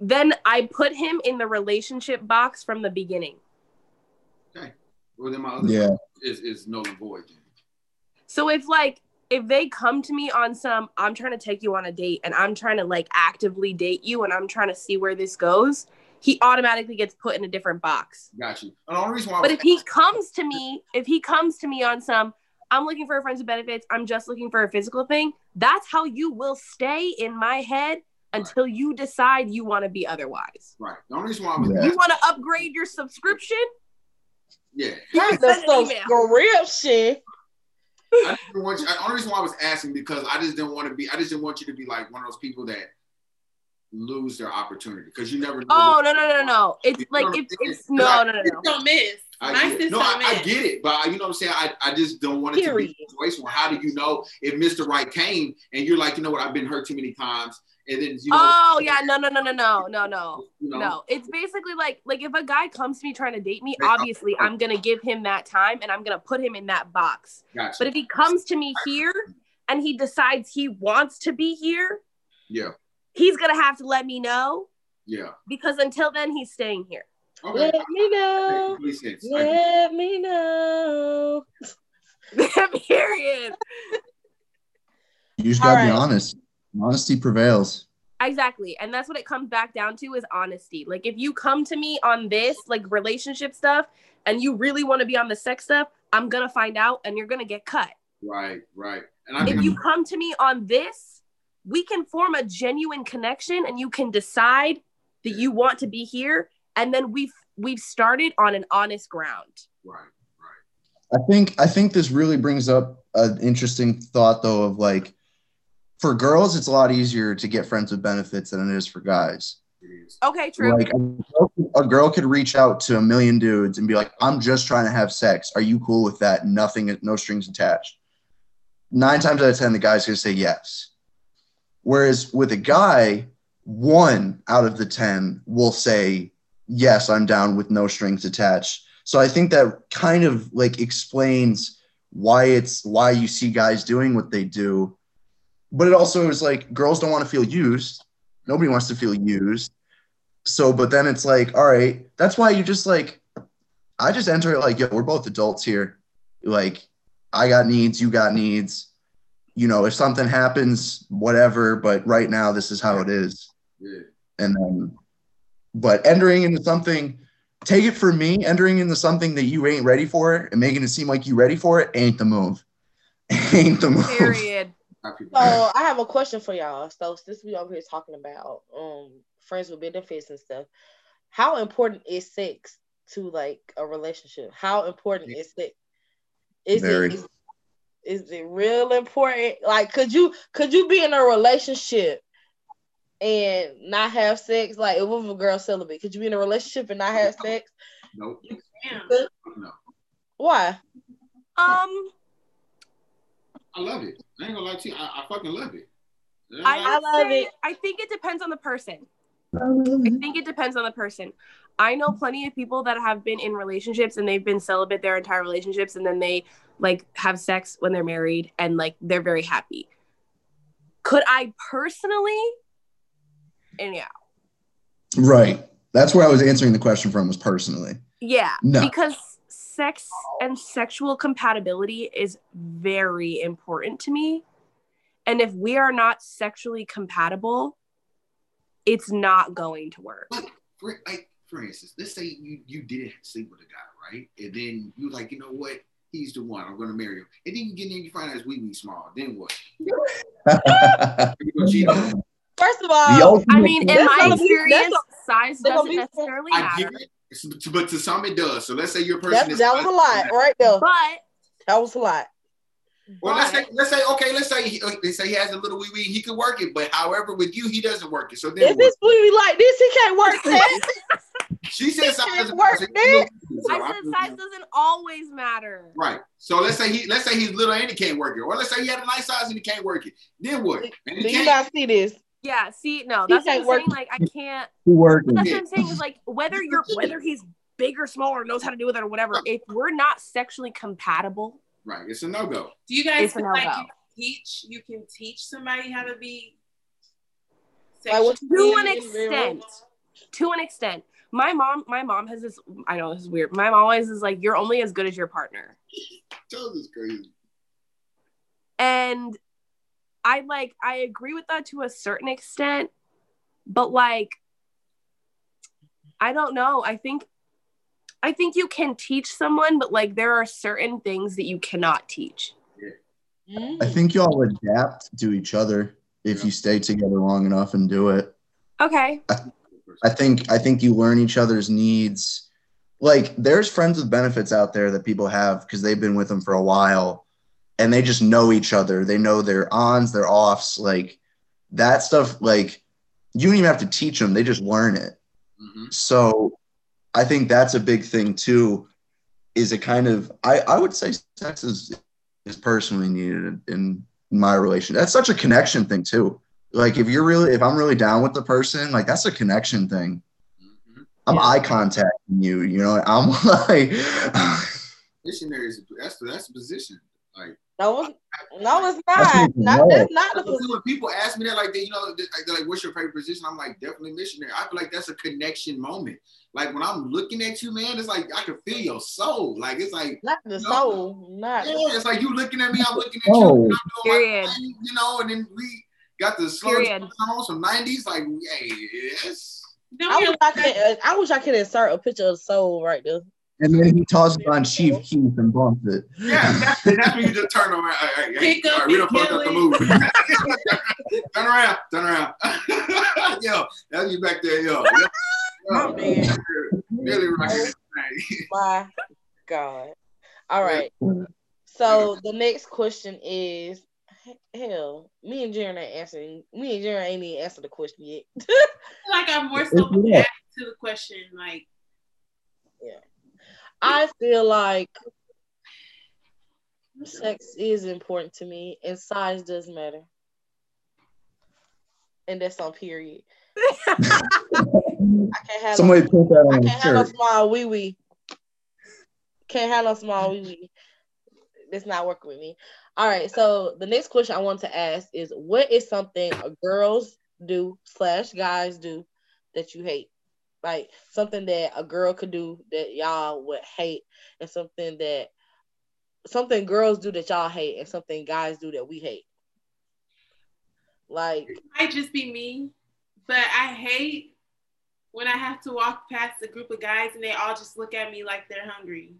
Then I put him in the relationship box from the beginning. Okay. Well, then my other yeah is is null and void. So if like if they come to me on some i'm trying to take you on a date and i'm trying to like actively date you and i'm trying to see where this goes he automatically gets put in a different box got you and the only reason why but if he comes to me if he comes to me on some i'm looking for a friends with benefits i'm just looking for a physical thing that's how you will stay in my head until right. you decide you want to be otherwise right the only reason why I was you want to upgrade your subscription yeah that's the subscription I didn't want you. The only reason why I was asking because I just didn't want to be. I just didn't want you to be like one of those people that lose their opportunity because you never know. Oh no no no no! It's like it's, it's no I, no no no. Don't miss. I get it. No, I, I, get it, but you know what I'm saying. I, I just don't want it Period. to be a situation where how do you know if Mr. Right came and you're like, you know what, I've been hurt too many times, and then you know. Oh yeah, no no no no no no no you know? no. It's basically like like if a guy comes to me trying to date me, obviously I'm gonna give him that time and I'm gonna put him in that box. Gotcha. But if he comes to me here and he decides he wants to be here, yeah, he's gonna have to let me know. Yeah. Because until then, he's staying here. Okay. Let me know. Let me know. <laughs> Period. You just gotta right. be honest. Honesty prevails. Exactly. And that's what it comes back down to is honesty. Like if you come to me on this like relationship stuff and you really want to be on the sex stuff, I'm going to find out and you're going to get cut. Right, right. And I if you come to me on this, we can form a genuine connection and you can decide that you want to be here and then we've we've started on an honest ground. Right, right. I think I think this really brings up an interesting thought though of like for girls it's a lot easier to get friends with benefits than it is for guys. Okay, true. Like a girl, could reach out to a million dudes and be like, "I'm just trying to have sex. Are you cool with that? Nothing, no strings attached." Nine times out of ten, the guy's gonna say yes. Whereas with a guy, one out of the ten will say yes, I'm down with no strings attached. So I think that kind of like explains why it's why you see guys doing what they do. But it also is like girls don't want to feel used. Nobody wants to feel used. So, but then it's like, all right, that's why you just like, I just enter it like, yo, we're both adults here. Like, I got needs, you got needs. You know, if something happens, whatever. But right now, this is how it is. Yeah. And then but entering into something, take it from me, entering into something that you ain't ready for and making it seem like you ready for it ain't the move. <laughs> ain't the move. Period. So I have a question for y'all. So since we over here talking about um friends with benefits and stuff, how important is sex to like a relationship? How important is it? Is Very. it is, is it real important? Like could you could you be in a relationship and not have sex? Like, if a girl celibate, could you be in a relationship and not have sex? Nope. No. Why? Um. I love it. I ain't gonna lie to you. I, I fucking love it. I, I love say, it. I think it depends on the person. I think it depends on the person. I know plenty of people that have been in relationships and they've been celibate their entire relationships and then they like have sex when they're married and like they're very happy. Could I personally And yeah. Right. That's where I was answering the question from was personally. Yeah. No. Because sex and sexual compatibility is very important to me. And if we are not sexually compatible, it's not going to work. But for, like, for instance, let's say you, you didn't sleep with a guy, right? And then you like, you know what? He's the one. I'm gonna marry him. And then you get in, you find out his wee wee small. Then what? <laughs> First of all, I mean, in my experience, size doesn't necessarily matter. But to some it does. So let's say your person that, that was a lot right there. But that was a lot. Well, let's say, let's say, okay, let's say, he, uh, let's say he has a little wee wee, he can work it, but however, with you, he doesn't work it. So then, if this wee wee like this, he can't work <laughs> that. she said size doesn't work. So I said size doesn't always matter. Right. So let's say he, let's say he's little and he can't work it, or let's say he had a nice size and he can't work it. Then what? Do you not see this? Yeah. See, no, that's what I'm work. saying. Like, I can't. <laughs> Working. That's what I'm saying is like whether you're whether he's big or small or knows how to do with it or whatever. If we're not sexually compatible Right. It's a no go. Do you guys feel like you teach you can teach somebody how to be like, to an extent. To an extent. My mom, my mom has this. I know this is weird. My mom always is like, "You're only as good as your partner." That is crazy. And I like, I agree with that to a certain extent, but like, I don't know. I think I think you can teach someone, but like there are certain things that you cannot teach. Mm. I think y'all adapt to each other if yeah. you stay together long enough and do it. Okay. I, I think I think you learn each other's needs. Like there's friends with benefits out there that people have because they've been with them for a while and they just know each other. They know their ons, their offs, like that stuff like you don't even have to teach them, they just learn it. Mm-hmm. So I think that's a big thing too. Is a kind of I I would say sex is is personally needed in my relation. That's such a connection thing too. Like if you're really if I'm really down with the person, like that's a connection thing. Mm-hmm. I'm yeah. eye contacting you. You know, I'm <laughs> like missionaries. That's that's the position. Like no, no, it's not. not that's not the position. When people ask me that, like, they, you know, they're like, "What's your favorite position?" I'm like, definitely missionary. I feel like that's a connection moment. Like when I'm looking at you, man, it's like I can feel your soul. Like it's like not the you know, soul, not yeah. It's like you looking at me, I'm looking at oh. you. Period. Thing, you know, and then we got the slow songs from '90s. Like, hey, yes. I wish I, could, I wish I could insert a picture of soul right there. And then he tosses on Chief Keef and bumps it. Yeah, that's, that's when you just turn around. All right, hey, all right, we don't fuck up the movie. <laughs> turn around, turn around. <laughs> yo, that's you back there, yo. <laughs> Oh, man. Really right. My God. All right. So the next question is hell, me and Jaren ain't answering. Me and Jaren ain't even answered the question yet. like I'm more so yeah. to the question. Like, yeah, I feel like sex is important to me, and size does matter, and that's on period. <laughs> I can't have somebody no, put that on I can't have no small wee wee. Can't have no small wee wee. It's not working with me. All right. So the next question I want to ask is, what is something girls do slash guys do that you hate? Like something that a girl could do that y'all would hate, and something that something girls do that y'all hate, and something guys do that we hate. Like, it might just be me but I hate when I have to walk past a group of guys and they all just look at me like they're hungry.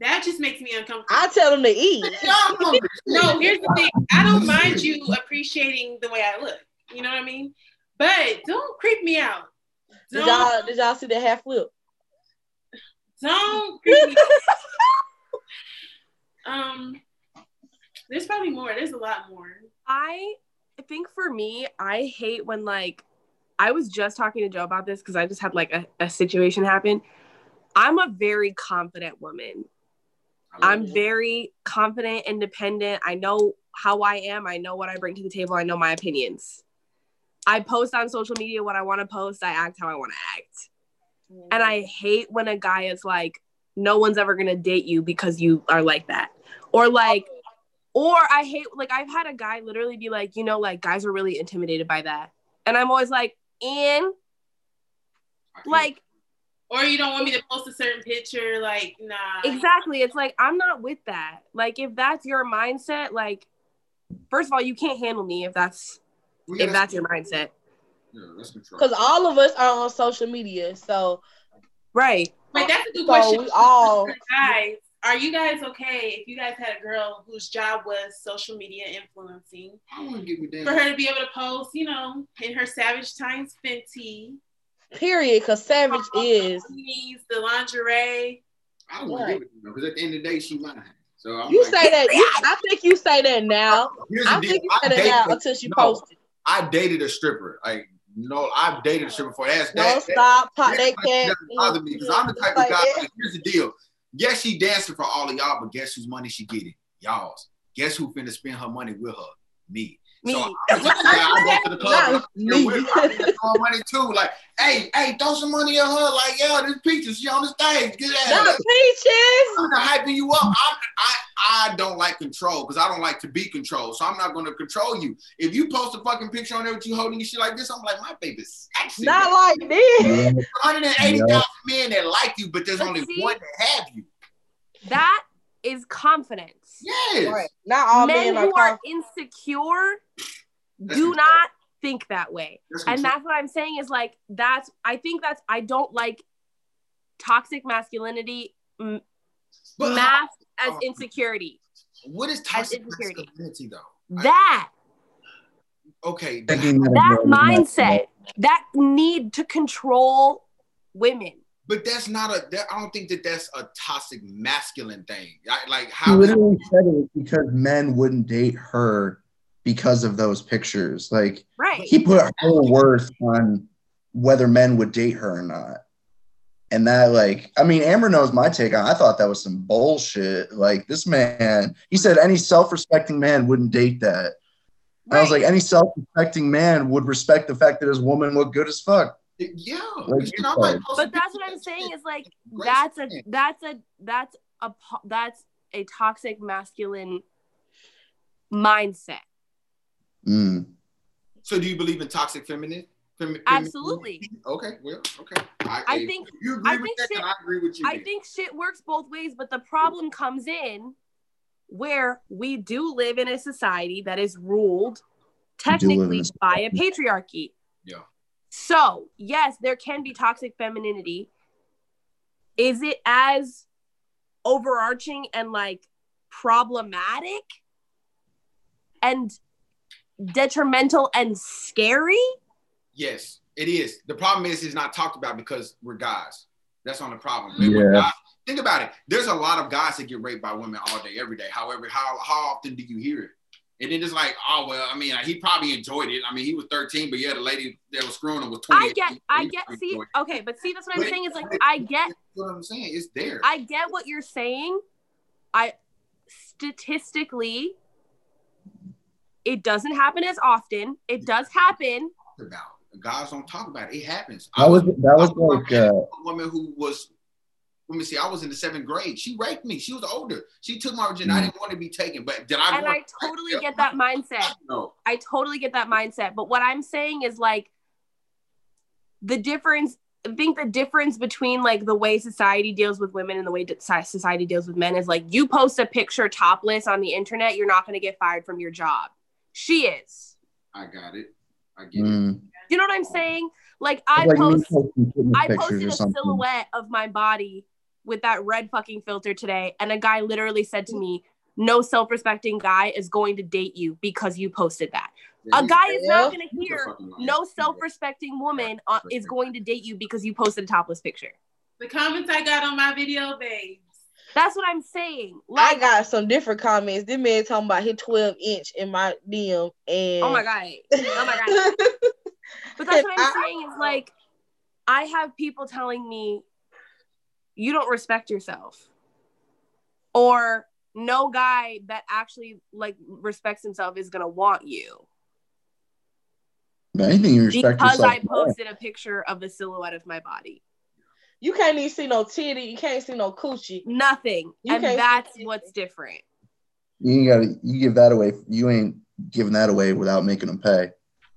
That just makes me uncomfortable. I tell them to eat. <laughs> no, here's the thing. I don't mind you appreciating the way I look. You know what I mean? But don't creep me out. Don't, did y'all did y'all see the half flip? Don't <laughs> Um there's probably more. There's a lot more. I think for me, I hate when like I was just talking to Joe about this because I just had like a, a situation happen. I'm a very confident woman. I'm very confident, independent. I know how I am. I know what I bring to the table. I know my opinions. I post on social media what I want to post. I act how I want to act. Mm. And I hate when a guy is like, no one's ever going to date you because you are like that. Or like, or I hate, like, I've had a guy literally be like, you know, like, guys are really intimidated by that. And I'm always like, and Like, or you don't want me to post a certain picture, like, nah. Exactly. It's like I'm not with that. Like, if that's your mindset, like, first of all, you can't handle me if that's well, yeah, if that's, that's your mindset. Yeah, that's control. Because all of us are on social media, so right. Wait, that's a good so question. We all <laughs> guys, are you guys okay if you guys had a girl whose job was social media influencing? I wouldn't give a damn. For her to be able to post, you know, in her Savage Times Fenty. Period, because Savage is the lingerie. I wouldn't want to give it to you, because at the end of the day, she mine. So I'm you like, say that. You, I think you say that now. I think you say that now until she no, posted. I dated a stripper. Like no, I've dated a stripper before. That's no that, stop. That, that, can't bother me because I'm the type of guy. Here's the deal. Yes, she dancing for all of y'all, but guess whose money she getting? Y'all's. Guess who finna spend her money with her? Me. Me. So I, I go to the club. Me. With her. money too. Like, hey, hey, throw some money at her. Like, yeah, this peaches. She on the stage. Get out. Not peaches. I'm not hyping you up. I, I, I don't like control because I don't like to be controlled. So I'm not going to control you. If you post a fucking picture on there with you holding your shit like this, I'm like, my baby's sexy. Not man. like this. 180,000 yeah. men that like you, but there's but only see, one that have you. That is confidence. Yes. Right. Not all men, men who are, are insecure <laughs> do not think that way. That's and that's what I'm saying is like that's I think that's I don't like toxic masculinity m- masked as um, insecurity. What is toxic masculinity though? That okay, that, that mindset, that need to control women. But that's not a. That, I don't think that that's a toxic masculine thing. I, like how. He literally said it because men wouldn't date her because of those pictures. Like, right. He put her worth on whether men would date her or not. And that, like, I mean, Amber knows my take on. I thought that was some bullshit. Like, this man, he said any self-respecting man wouldn't date that. Right. I was like, any self-respecting man would respect the fact that his woman looked good as fuck. Yeah, like but that's what I'm saying is like that's a that's a that's a that's a toxic masculine mindset. Mm. So, do you believe in toxic feminine? Femi- Absolutely. Okay. Well. Okay. I, I think. You agree I with think that, shit, I agree with you. I think shit works both ways, but the problem comes in where we do live in a society that is ruled technically by a patriarchy. Yeah. So, yes, there can be toxic femininity. Is it as overarching and like problematic and detrimental and scary? Yes, it is. The problem is it's not talked about because we're guys. That's on the problem. Yeah. Guys, think about it. There's a lot of guys that get raped by women all day, every day. However, how how often do you hear it? And then it's like, oh well, I mean, he probably enjoyed it. I mean, he was 13, but yeah, the lady that was screwing him was 20. I get, I get. See, okay, but see, that's what I'm saying. Is like, I get what I'm saying. It's there. I get what you're saying. I statistically, it doesn't happen as often. It does happen. About guys don't talk about it. It happens. That was that was like uh, a woman who was. Let me see. I was in the seventh grade. She raped me. She was older. She took my virginity. Mm. I didn't want to be taken, but did I? And I totally get that mindset. No. I totally get that mindset. But what I'm saying is like the difference I think the difference between like the way society deals with women and the way society deals with men is like you post a picture topless on the internet, you're not going to get fired from your job. She is. I got it. I get mm. it. You know what I'm saying? Like I like post, I posted a silhouette of my body with that red fucking filter today, and a guy literally said to me, "No self-respecting guy is going to date you because you posted that." Yeah, a guy is not going to hear no self-respecting woman uh, is going to date you because you posted a topless picture. The comments I got on my video, babe. That's what I'm saying. Like, I got some different comments. This man talking about his 12 inch in my DM and oh my god, <laughs> oh my god. but that's what I'm I, saying is like, I have people telling me, you don't respect yourself, or no guy that actually like respects himself is gonna want you. Anything you respect because yourself, I posted a picture of the silhouette of my body. You can't even see no titty. You can't see no coochie. Nothing. You and that's what's different. You gotta you give that away. You ain't giving that away without making them pay.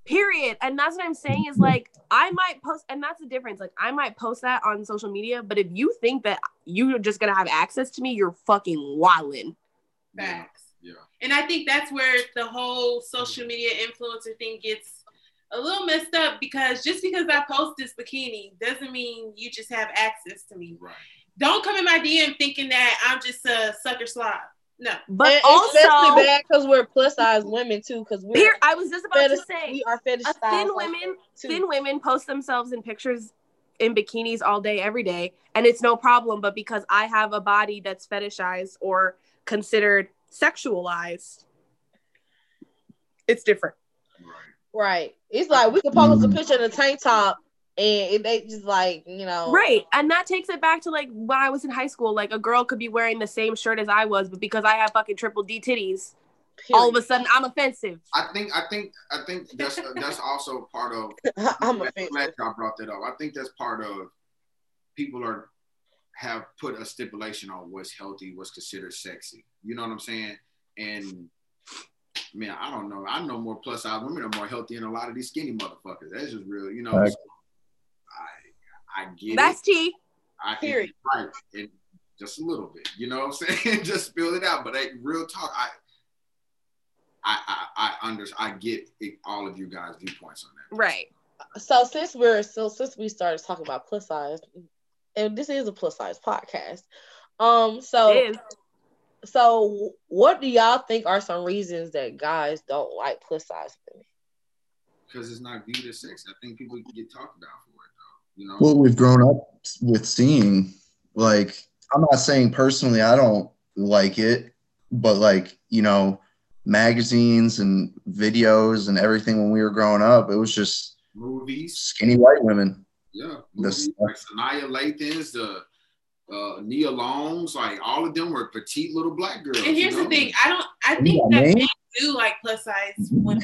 Period. And that's what I'm saying is like I might post, and that's the difference. Like I might post that on social media, but if you think that you're just gonna have access to me, you're fucking wildin'. Facts. Yeah. And I think that's where the whole social media influencer thing gets a little messed up because just because I post this bikini doesn't mean you just have access to me. Right. Don't come in my DM thinking that I'm just a sucker slob. No. But And also, especially bad because we're plus size women too, because we're here I was just about fetish, to say, we are fetish thin women, too. thin women post themselves in pictures in bikinis all day, every day, and it's no problem. But because I have a body that's fetishized or considered sexualized, it's different. Right. Right. It's like we could post a Mhm. picture in a tank top and they just like, you know. Right. And that takes it back to like when I was in high school. Like a girl could be wearing the same shirt as I was, but because I have fucking triple D titties, all of a sudden I'm offensive. I think I think I think that's that's also part of <laughs> I'm glad- offended. glad y'all brought that up. I think that's part of people are have put a stipulation on what's healthy, what's considered sexy. You know what I'm saying? And man, I don't know. I know more plus size women are more healthy than a lot of these skinny motherfuckers. That's just real. You know, Right. So I I get That's it. T. I Period. Right. And just a little bit. You know what I'm saying? <laughs> just spill it out. But hey, real talk, I I I, I under I get it, all of you guys' viewpoints on that. Right. So since we're so since we started talking about plus size, and this is a plus size podcast. Um, so so what do y'all think are some reasons that guys don't like plus size women? because it's not viewed as sex. I think people get talked about for it, though. You know, What we've grown up with seeing, like, I'm not saying personally I don't like it, but like, you know, magazines and videos and everything when we were growing up, it was just movies, skinny white women. yeah, This- movies like Sanaa Lathans, the uh, Nia Longs, like all of them were petite little black girls. And here's you know? the thing, I don't I think know that what I men do like plus size women,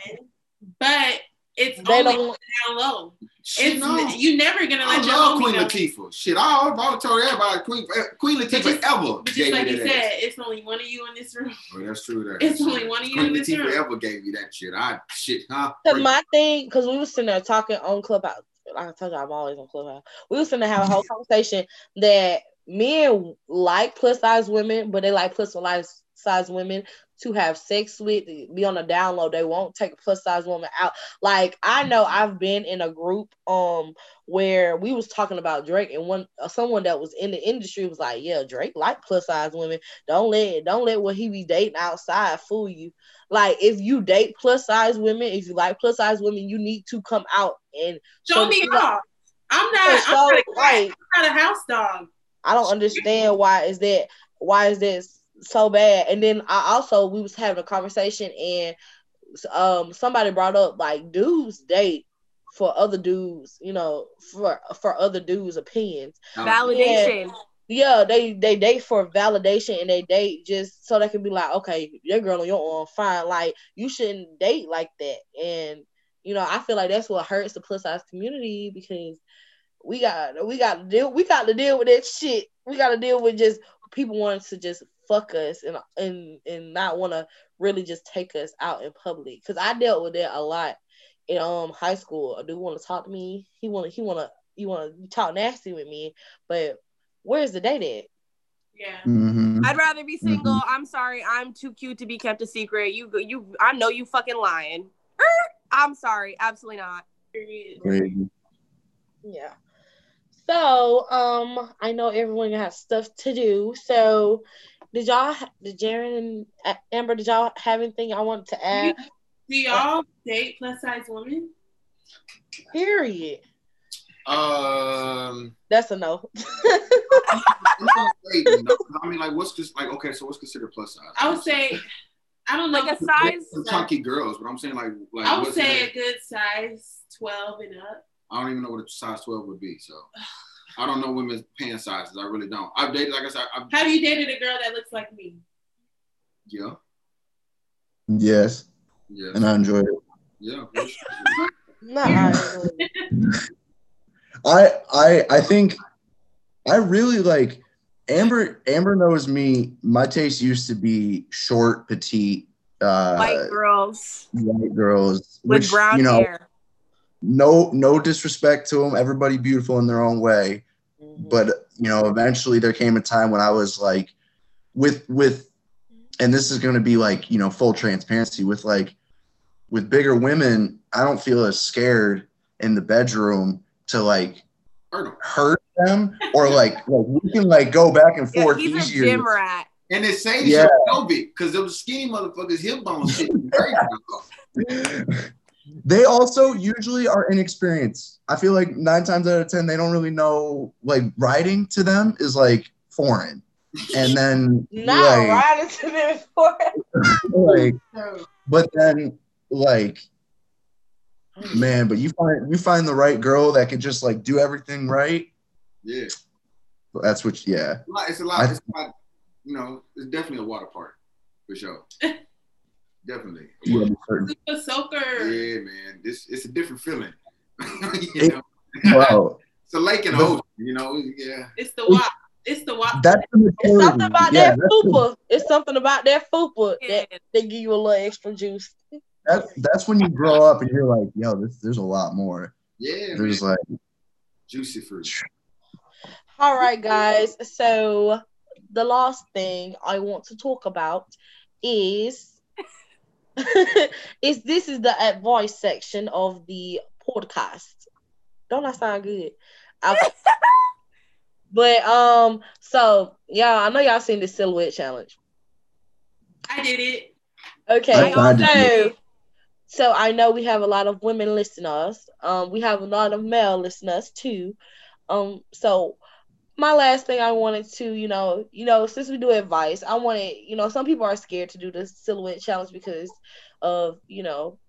but it's They only don't down low. Shit, It's no. you never gonna let I let your love Queen. Latifah. Shit, I always told everybody Queen uh, Queen Latifah just- ever But just gave like you said, ass. it's only one of you in this room. Oh, that's true. There. It's only one of you Queen in this Latifah room. ever gave me that shit. I shit, huh? Cause my thing, cause we was sitting there talking on Clubhouse. Like I told you, I'm always on Clubhouse. We was sitting there having a whole <laughs> conversation that men like plus size women, but they like plus size size women to have sex with, be on a download. They won't take a plus size woman out. Like I know I've been in a group um where we was talking about Drake, and one uh, someone that was in the industry was like, "Yeah, Drake like plus size women. Don't let don't let what he be dating outside fool you." Like if you date plus size women, if you like plus size women, you need to come out and Show me off. I'm not. So, I'm not a like, I'm not a house dog. I don't understand why is that why is this so bad? And then I also we was having a conversation and um somebody brought up like dudes date for other dudes, you know, for for other dudes' opinions. Validation. Yeah, they they date for validation and they date just so they can be like, okay, your girl on your arm, fine. Like you shouldn't date like that. And you know, I feel like that's what hurts the plus size community because we got we got to deal we got to deal with that shit. We got to deal with just people wanting to just fuck us and and and not want to really just take us out in public. Because I dealt with that a lot in um high school. A dude want to talk to me. He want to he want to you want to talk nasty with me, but where's the date at? Yeah. Mhm. I'd rather be single. I'm sorry. I'm too cute to be kept a secret. You you I know you fucking lying. Er, I'm sorry. Absolutely not. Period. Crazy. Yeah. So, um, I know everyone has stuff to do. So, did y'all, did Jaren and uh, Amber, did y'all have anything y'all wanted to add? Do y'all date plus size women? Period. Um, That's a no. <laughs> I mean, like, what's just like, okay, so what's considered plus size? I would say, I don't know. Like a size. Some chunky girls, but I'm saying like, like I would say that? a good size 12 and up. I don't even know what a size 12 would be, so <sighs> <sighs> <sighs> I don't know women's pant sizes. I really don't. I've dated, like I said, I've, Have you dated a girl that looks like me? yeah, Yes, yeah, and I enjoyed it. yeah. <laughs> Not. I I I think I really like Amber. Amber knows me. My taste used to be short, petite, uh, White girls white girls with which, brown you know, hair. No, no disrespect to them. Everybody beautiful in their own way. Mhm. But you know, eventually there came a time when I was like, with with and this is going to be like you know full transparency with like with bigger women i don't feel as scared in the bedroom to like hurt them or like, like we can like go back and forth yeah, he's easier. A gym rat. And it's saying yeah. because those skinny motherfuckers hip bones <laughs> They also usually are inexperienced. I feel like nine times out of ten, they don't really know like writing to them is like foreign. And then <laughs> not like, writing to them is foreign. like, <laughs> but then like man, but you find you find the right girl that can just like do everything right. Yeah. That's what yeah. It's a lot, it's a lot, it's a lot you know, it's definitely a water park for sure. <laughs> definitely. Yeah, Super soaker. Yeah, man. This it's a different feeling. <laughs> you know? Wow. <laughs> it's a lake and a ocean, you know. Yeah. It's the walk. It's the walk. That's the it's something about yeah, that fupa. It's something about that fupa yeah. that they give you a little extra juice. That's that's when you grow up and you're like, yo, this, there's a lot more. Yeah. There's man. like juicy fruit. All right, guys. So the last thing I want to talk about is <laughs> is this is the advice section of the podcast. Don't that sound good? but um, so yeah, I know y'all seen the silhouette challenge. I did it. Okay, I, so so I know we have a lot of women listeners. Um, we have a lot of male listeners too. Um, so my last thing I wanted to, you know, you know, since we do advice, I wanted, you know, some people are scared to do the silhouette challenge because of, you know,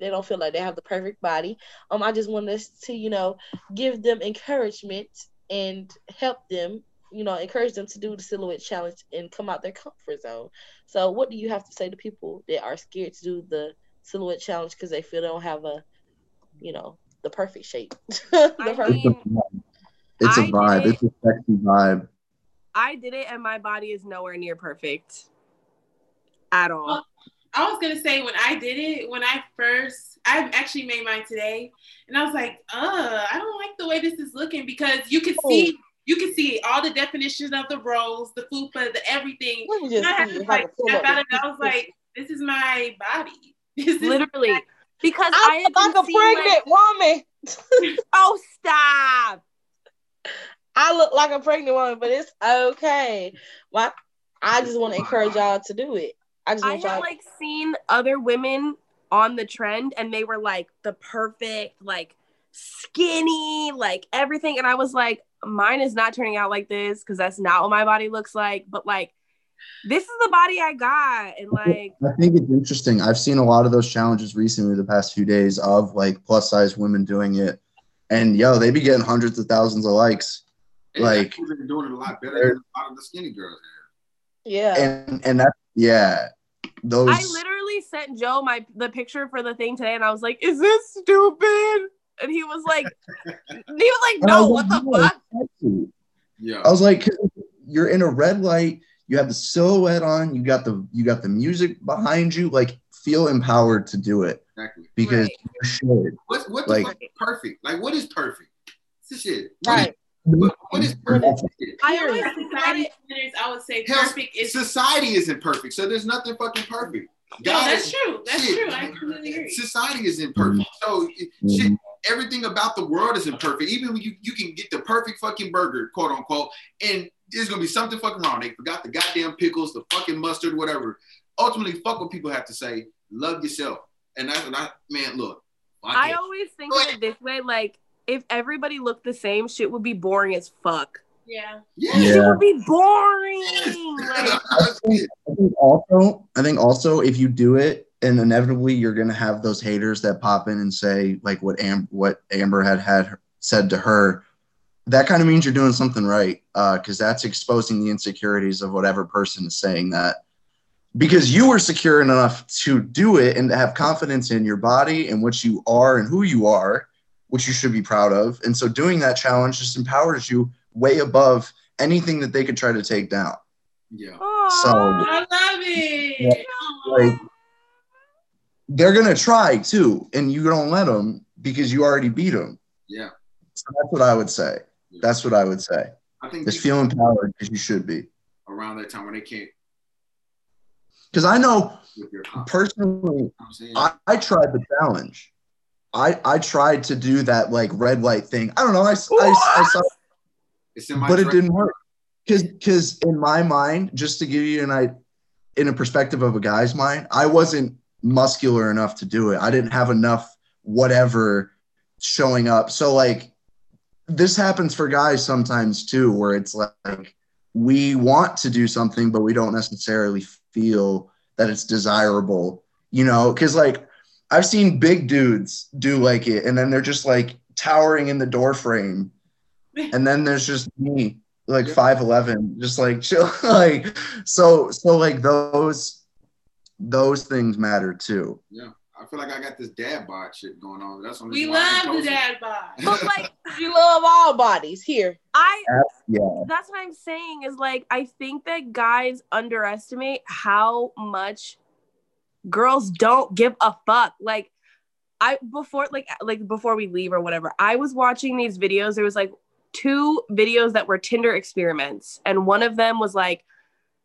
they don't feel like they have the perfect body. Um, I just want wanted to, you know, give them encouragement and help them, you know, encourage them to do the silhouette challenge and come out their comfort zone. So, what do you have to say to people that are scared to do the silhouette challenge because they feel they don't have a, you know, the perfect shape? <laughs> the perfect- mean, it's a vibe. It, it's a sexy vibe. I did it, and my body is nowhere near perfect at all. Well, I was gonna say when I did it, when I first, I actually made mine today, and I was like, uh, I don't like the way this is looking because you can oh. see, you can see all the definitions of the roles, the fupa, the everything. And I have to like step out of it. I was like, this is my body. <laughs> This Literally, because I, I am like a pregnant like, woman. <laughs> <laughs> oh, stop. I look like a pregnant woman, but it's okay. Well, I just want to encourage y'all to do it. I just want I have like seen other women on the trend, and they were like the perfect, like skinny, like everything, and I was like, mine is not turning out like this because that's not what my body looks like. But like, this is the body I got, and like, I think it's interesting. I've seen a lot of those challenges recently, the past few days, of like plus size women doing it and yo, they be getting hundreds of thousands of likes. And like they're doing it a lot better than a lot of the skinny girls have. Yeah. And and that yeah. Those I literally sent Joe my the picture for the thing today and I was like, is this stupid? And he was like <laughs> he was like, no, what the fuck? Yeah. I was like, you're in a red light, you have the silhouette on, you got the you got the music behind you, like feel empowered to do it. Exactly. Because right. you should. What's what like, perfect? Like what is perfect? It's shit. Right. What, what is perfect? I always society I would say perfect is society isn't perfect, so there's nothing fucking perfect. God, no, that's true. That's shit. true. I completely agree. Society isn't perfect, so mm-hmm. shit, everything about the world isn't perfect. Even when you, you can get the perfect fucking burger, quote unquote, and there's gonna be something fucking wrong. They forgot the goddamn pickles, the fucking mustard, whatever. Ultimately, fuck what people have to say. Love yourself. And that's what I man, look. I, I always think of it this way: like if everybody looked the same, shit would be boring as fuck. Yeah. Yeah. It would be boring. like, <laughs> I, think, I think also, I think also if you do it, and inevitably you're gonna have those haters that pop in and say like what Am what Amber had had said to her. That kind of means you're doing something right, because uh, that's exposing the insecurities of whatever person is saying that because you were secure enough to do it and to have confidence in your body and what you are and who you are, which you should be proud of. And so doing that challenge just empowers you way above anything that they could try to take down. Yeah. so I love it. Like, they're gonna try too, and you don't let them because you already beat them. Yeah. So that's what I would say. Yeah. That's what I would say. I think just feel empowered because you should be. Around that time when they can't Because I know personally, I, I tried the challenge. I I tried to do that like red light thing. I don't know. I, I, I saw, but it didn't work. Because because in my mind, just to give you an I, in a perspective of a guy's mind, I wasn't muscular enough to do it. I didn't have enough whatever showing up. So like this happens for guys sometimes too, where it's like we want to do something, but we don't necessarily feel that it's desirable, you know, because like I've seen big dudes do like it, and then they're just like towering in the door frame, <laughs> and then there's just me, like five eleven, just like <laughs> chill, like so so like those those things matter too. Yeah. I feel like I got this dad bod shit going on. That's what we love the dad bod. <laughs> But like we love all bodies here. I yeah. That's what I'm saying is like I think that guys underestimate how much girls don't give a fuck. Like I before like like before we leave or whatever, I was watching these videos. There was like two videos that were Tinder experiments, and one of them was like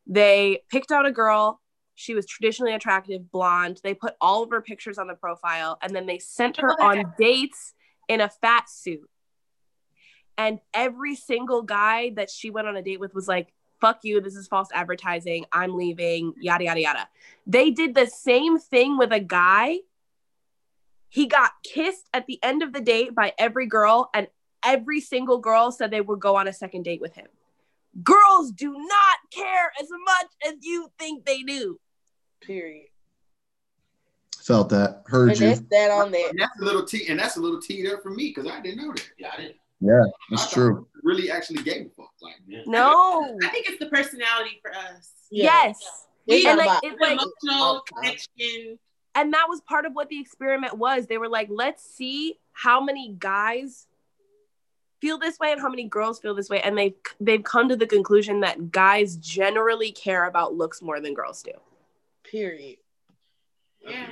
they picked out a girl. She was traditionally attractive, blonde. They put all of her pictures on the profile, and then they sent her on dates in a fat suit. And every single guy that she went on a date with was like, fuck you, this is false advertising, I'm leaving, yada, yada, yada. They did the same thing with a guy. He got kissed at the end of the date by every girl, and every single girl said they would go on a second date with him. Girls do not care as much as you think they do. Period. Felt that. Heard and you. That's that on there. And that's a little tea, and that's a little tea there for me because I didn't know that. Yeah, I didn't. Yeah, that's true. Really, actually gave a fuck. Like, yeah. no, I think it's the personality for us. Yes, we and like, it's like emotional connection. And that was part of what the experiment was. They were like, let's see how many guys feel this way and how many girls feel this way. And they've they've come to the conclusion that guys generally care about looks more than girls do. Period. Yeah.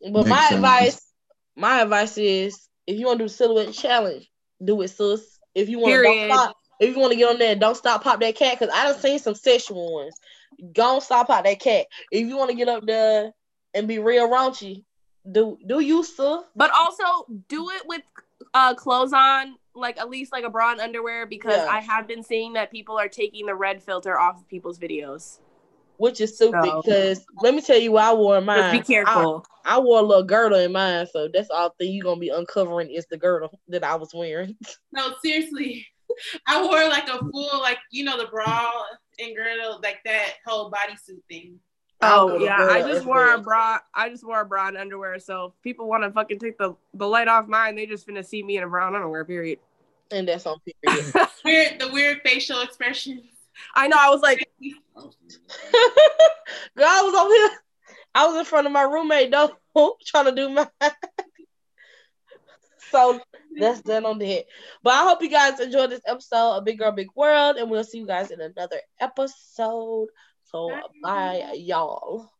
But Makes my sense. advice, my advice is if you want to do the silhouette challenge, do it, sis. If you want to stop, if you want to get on there, don't stop pop that cat because I done seen some sexual ones. Don't stop pop that cat. If you want to get up there and be real raunchy, do do you, sir? But also do it with uh clothes on, like at least like a bra and underwear, because yeah. I have been seeing that people are taking the red filter off of people's videos which is stupid because let me tell you what I wore in mine. be careful. I, I, wore a little girdle in mine, so that's all thing you're gonna be uncovering is the girdle that I was wearing. <laughs> No, seriously. <laughs> I wore like a full, like you know, the bra and girdle, like that whole bodysuit thing. Oh yeah, I just wore a bra. I just wore a bra and underwear. So people want to fucking take the the light off mine. They just finna see me in a brown underwear. Period. And that's on <laughs> period. weird, the weird facial expressions. I know. I was like, <laughs> girl, I was over here. I was in front of my roommate though, <laughs> trying to do my. <laughs> so that's done on that. But I hope you guys enjoyed this episode of Big Girl Big World, and we'll see you guys in another episode. So bye, y'all.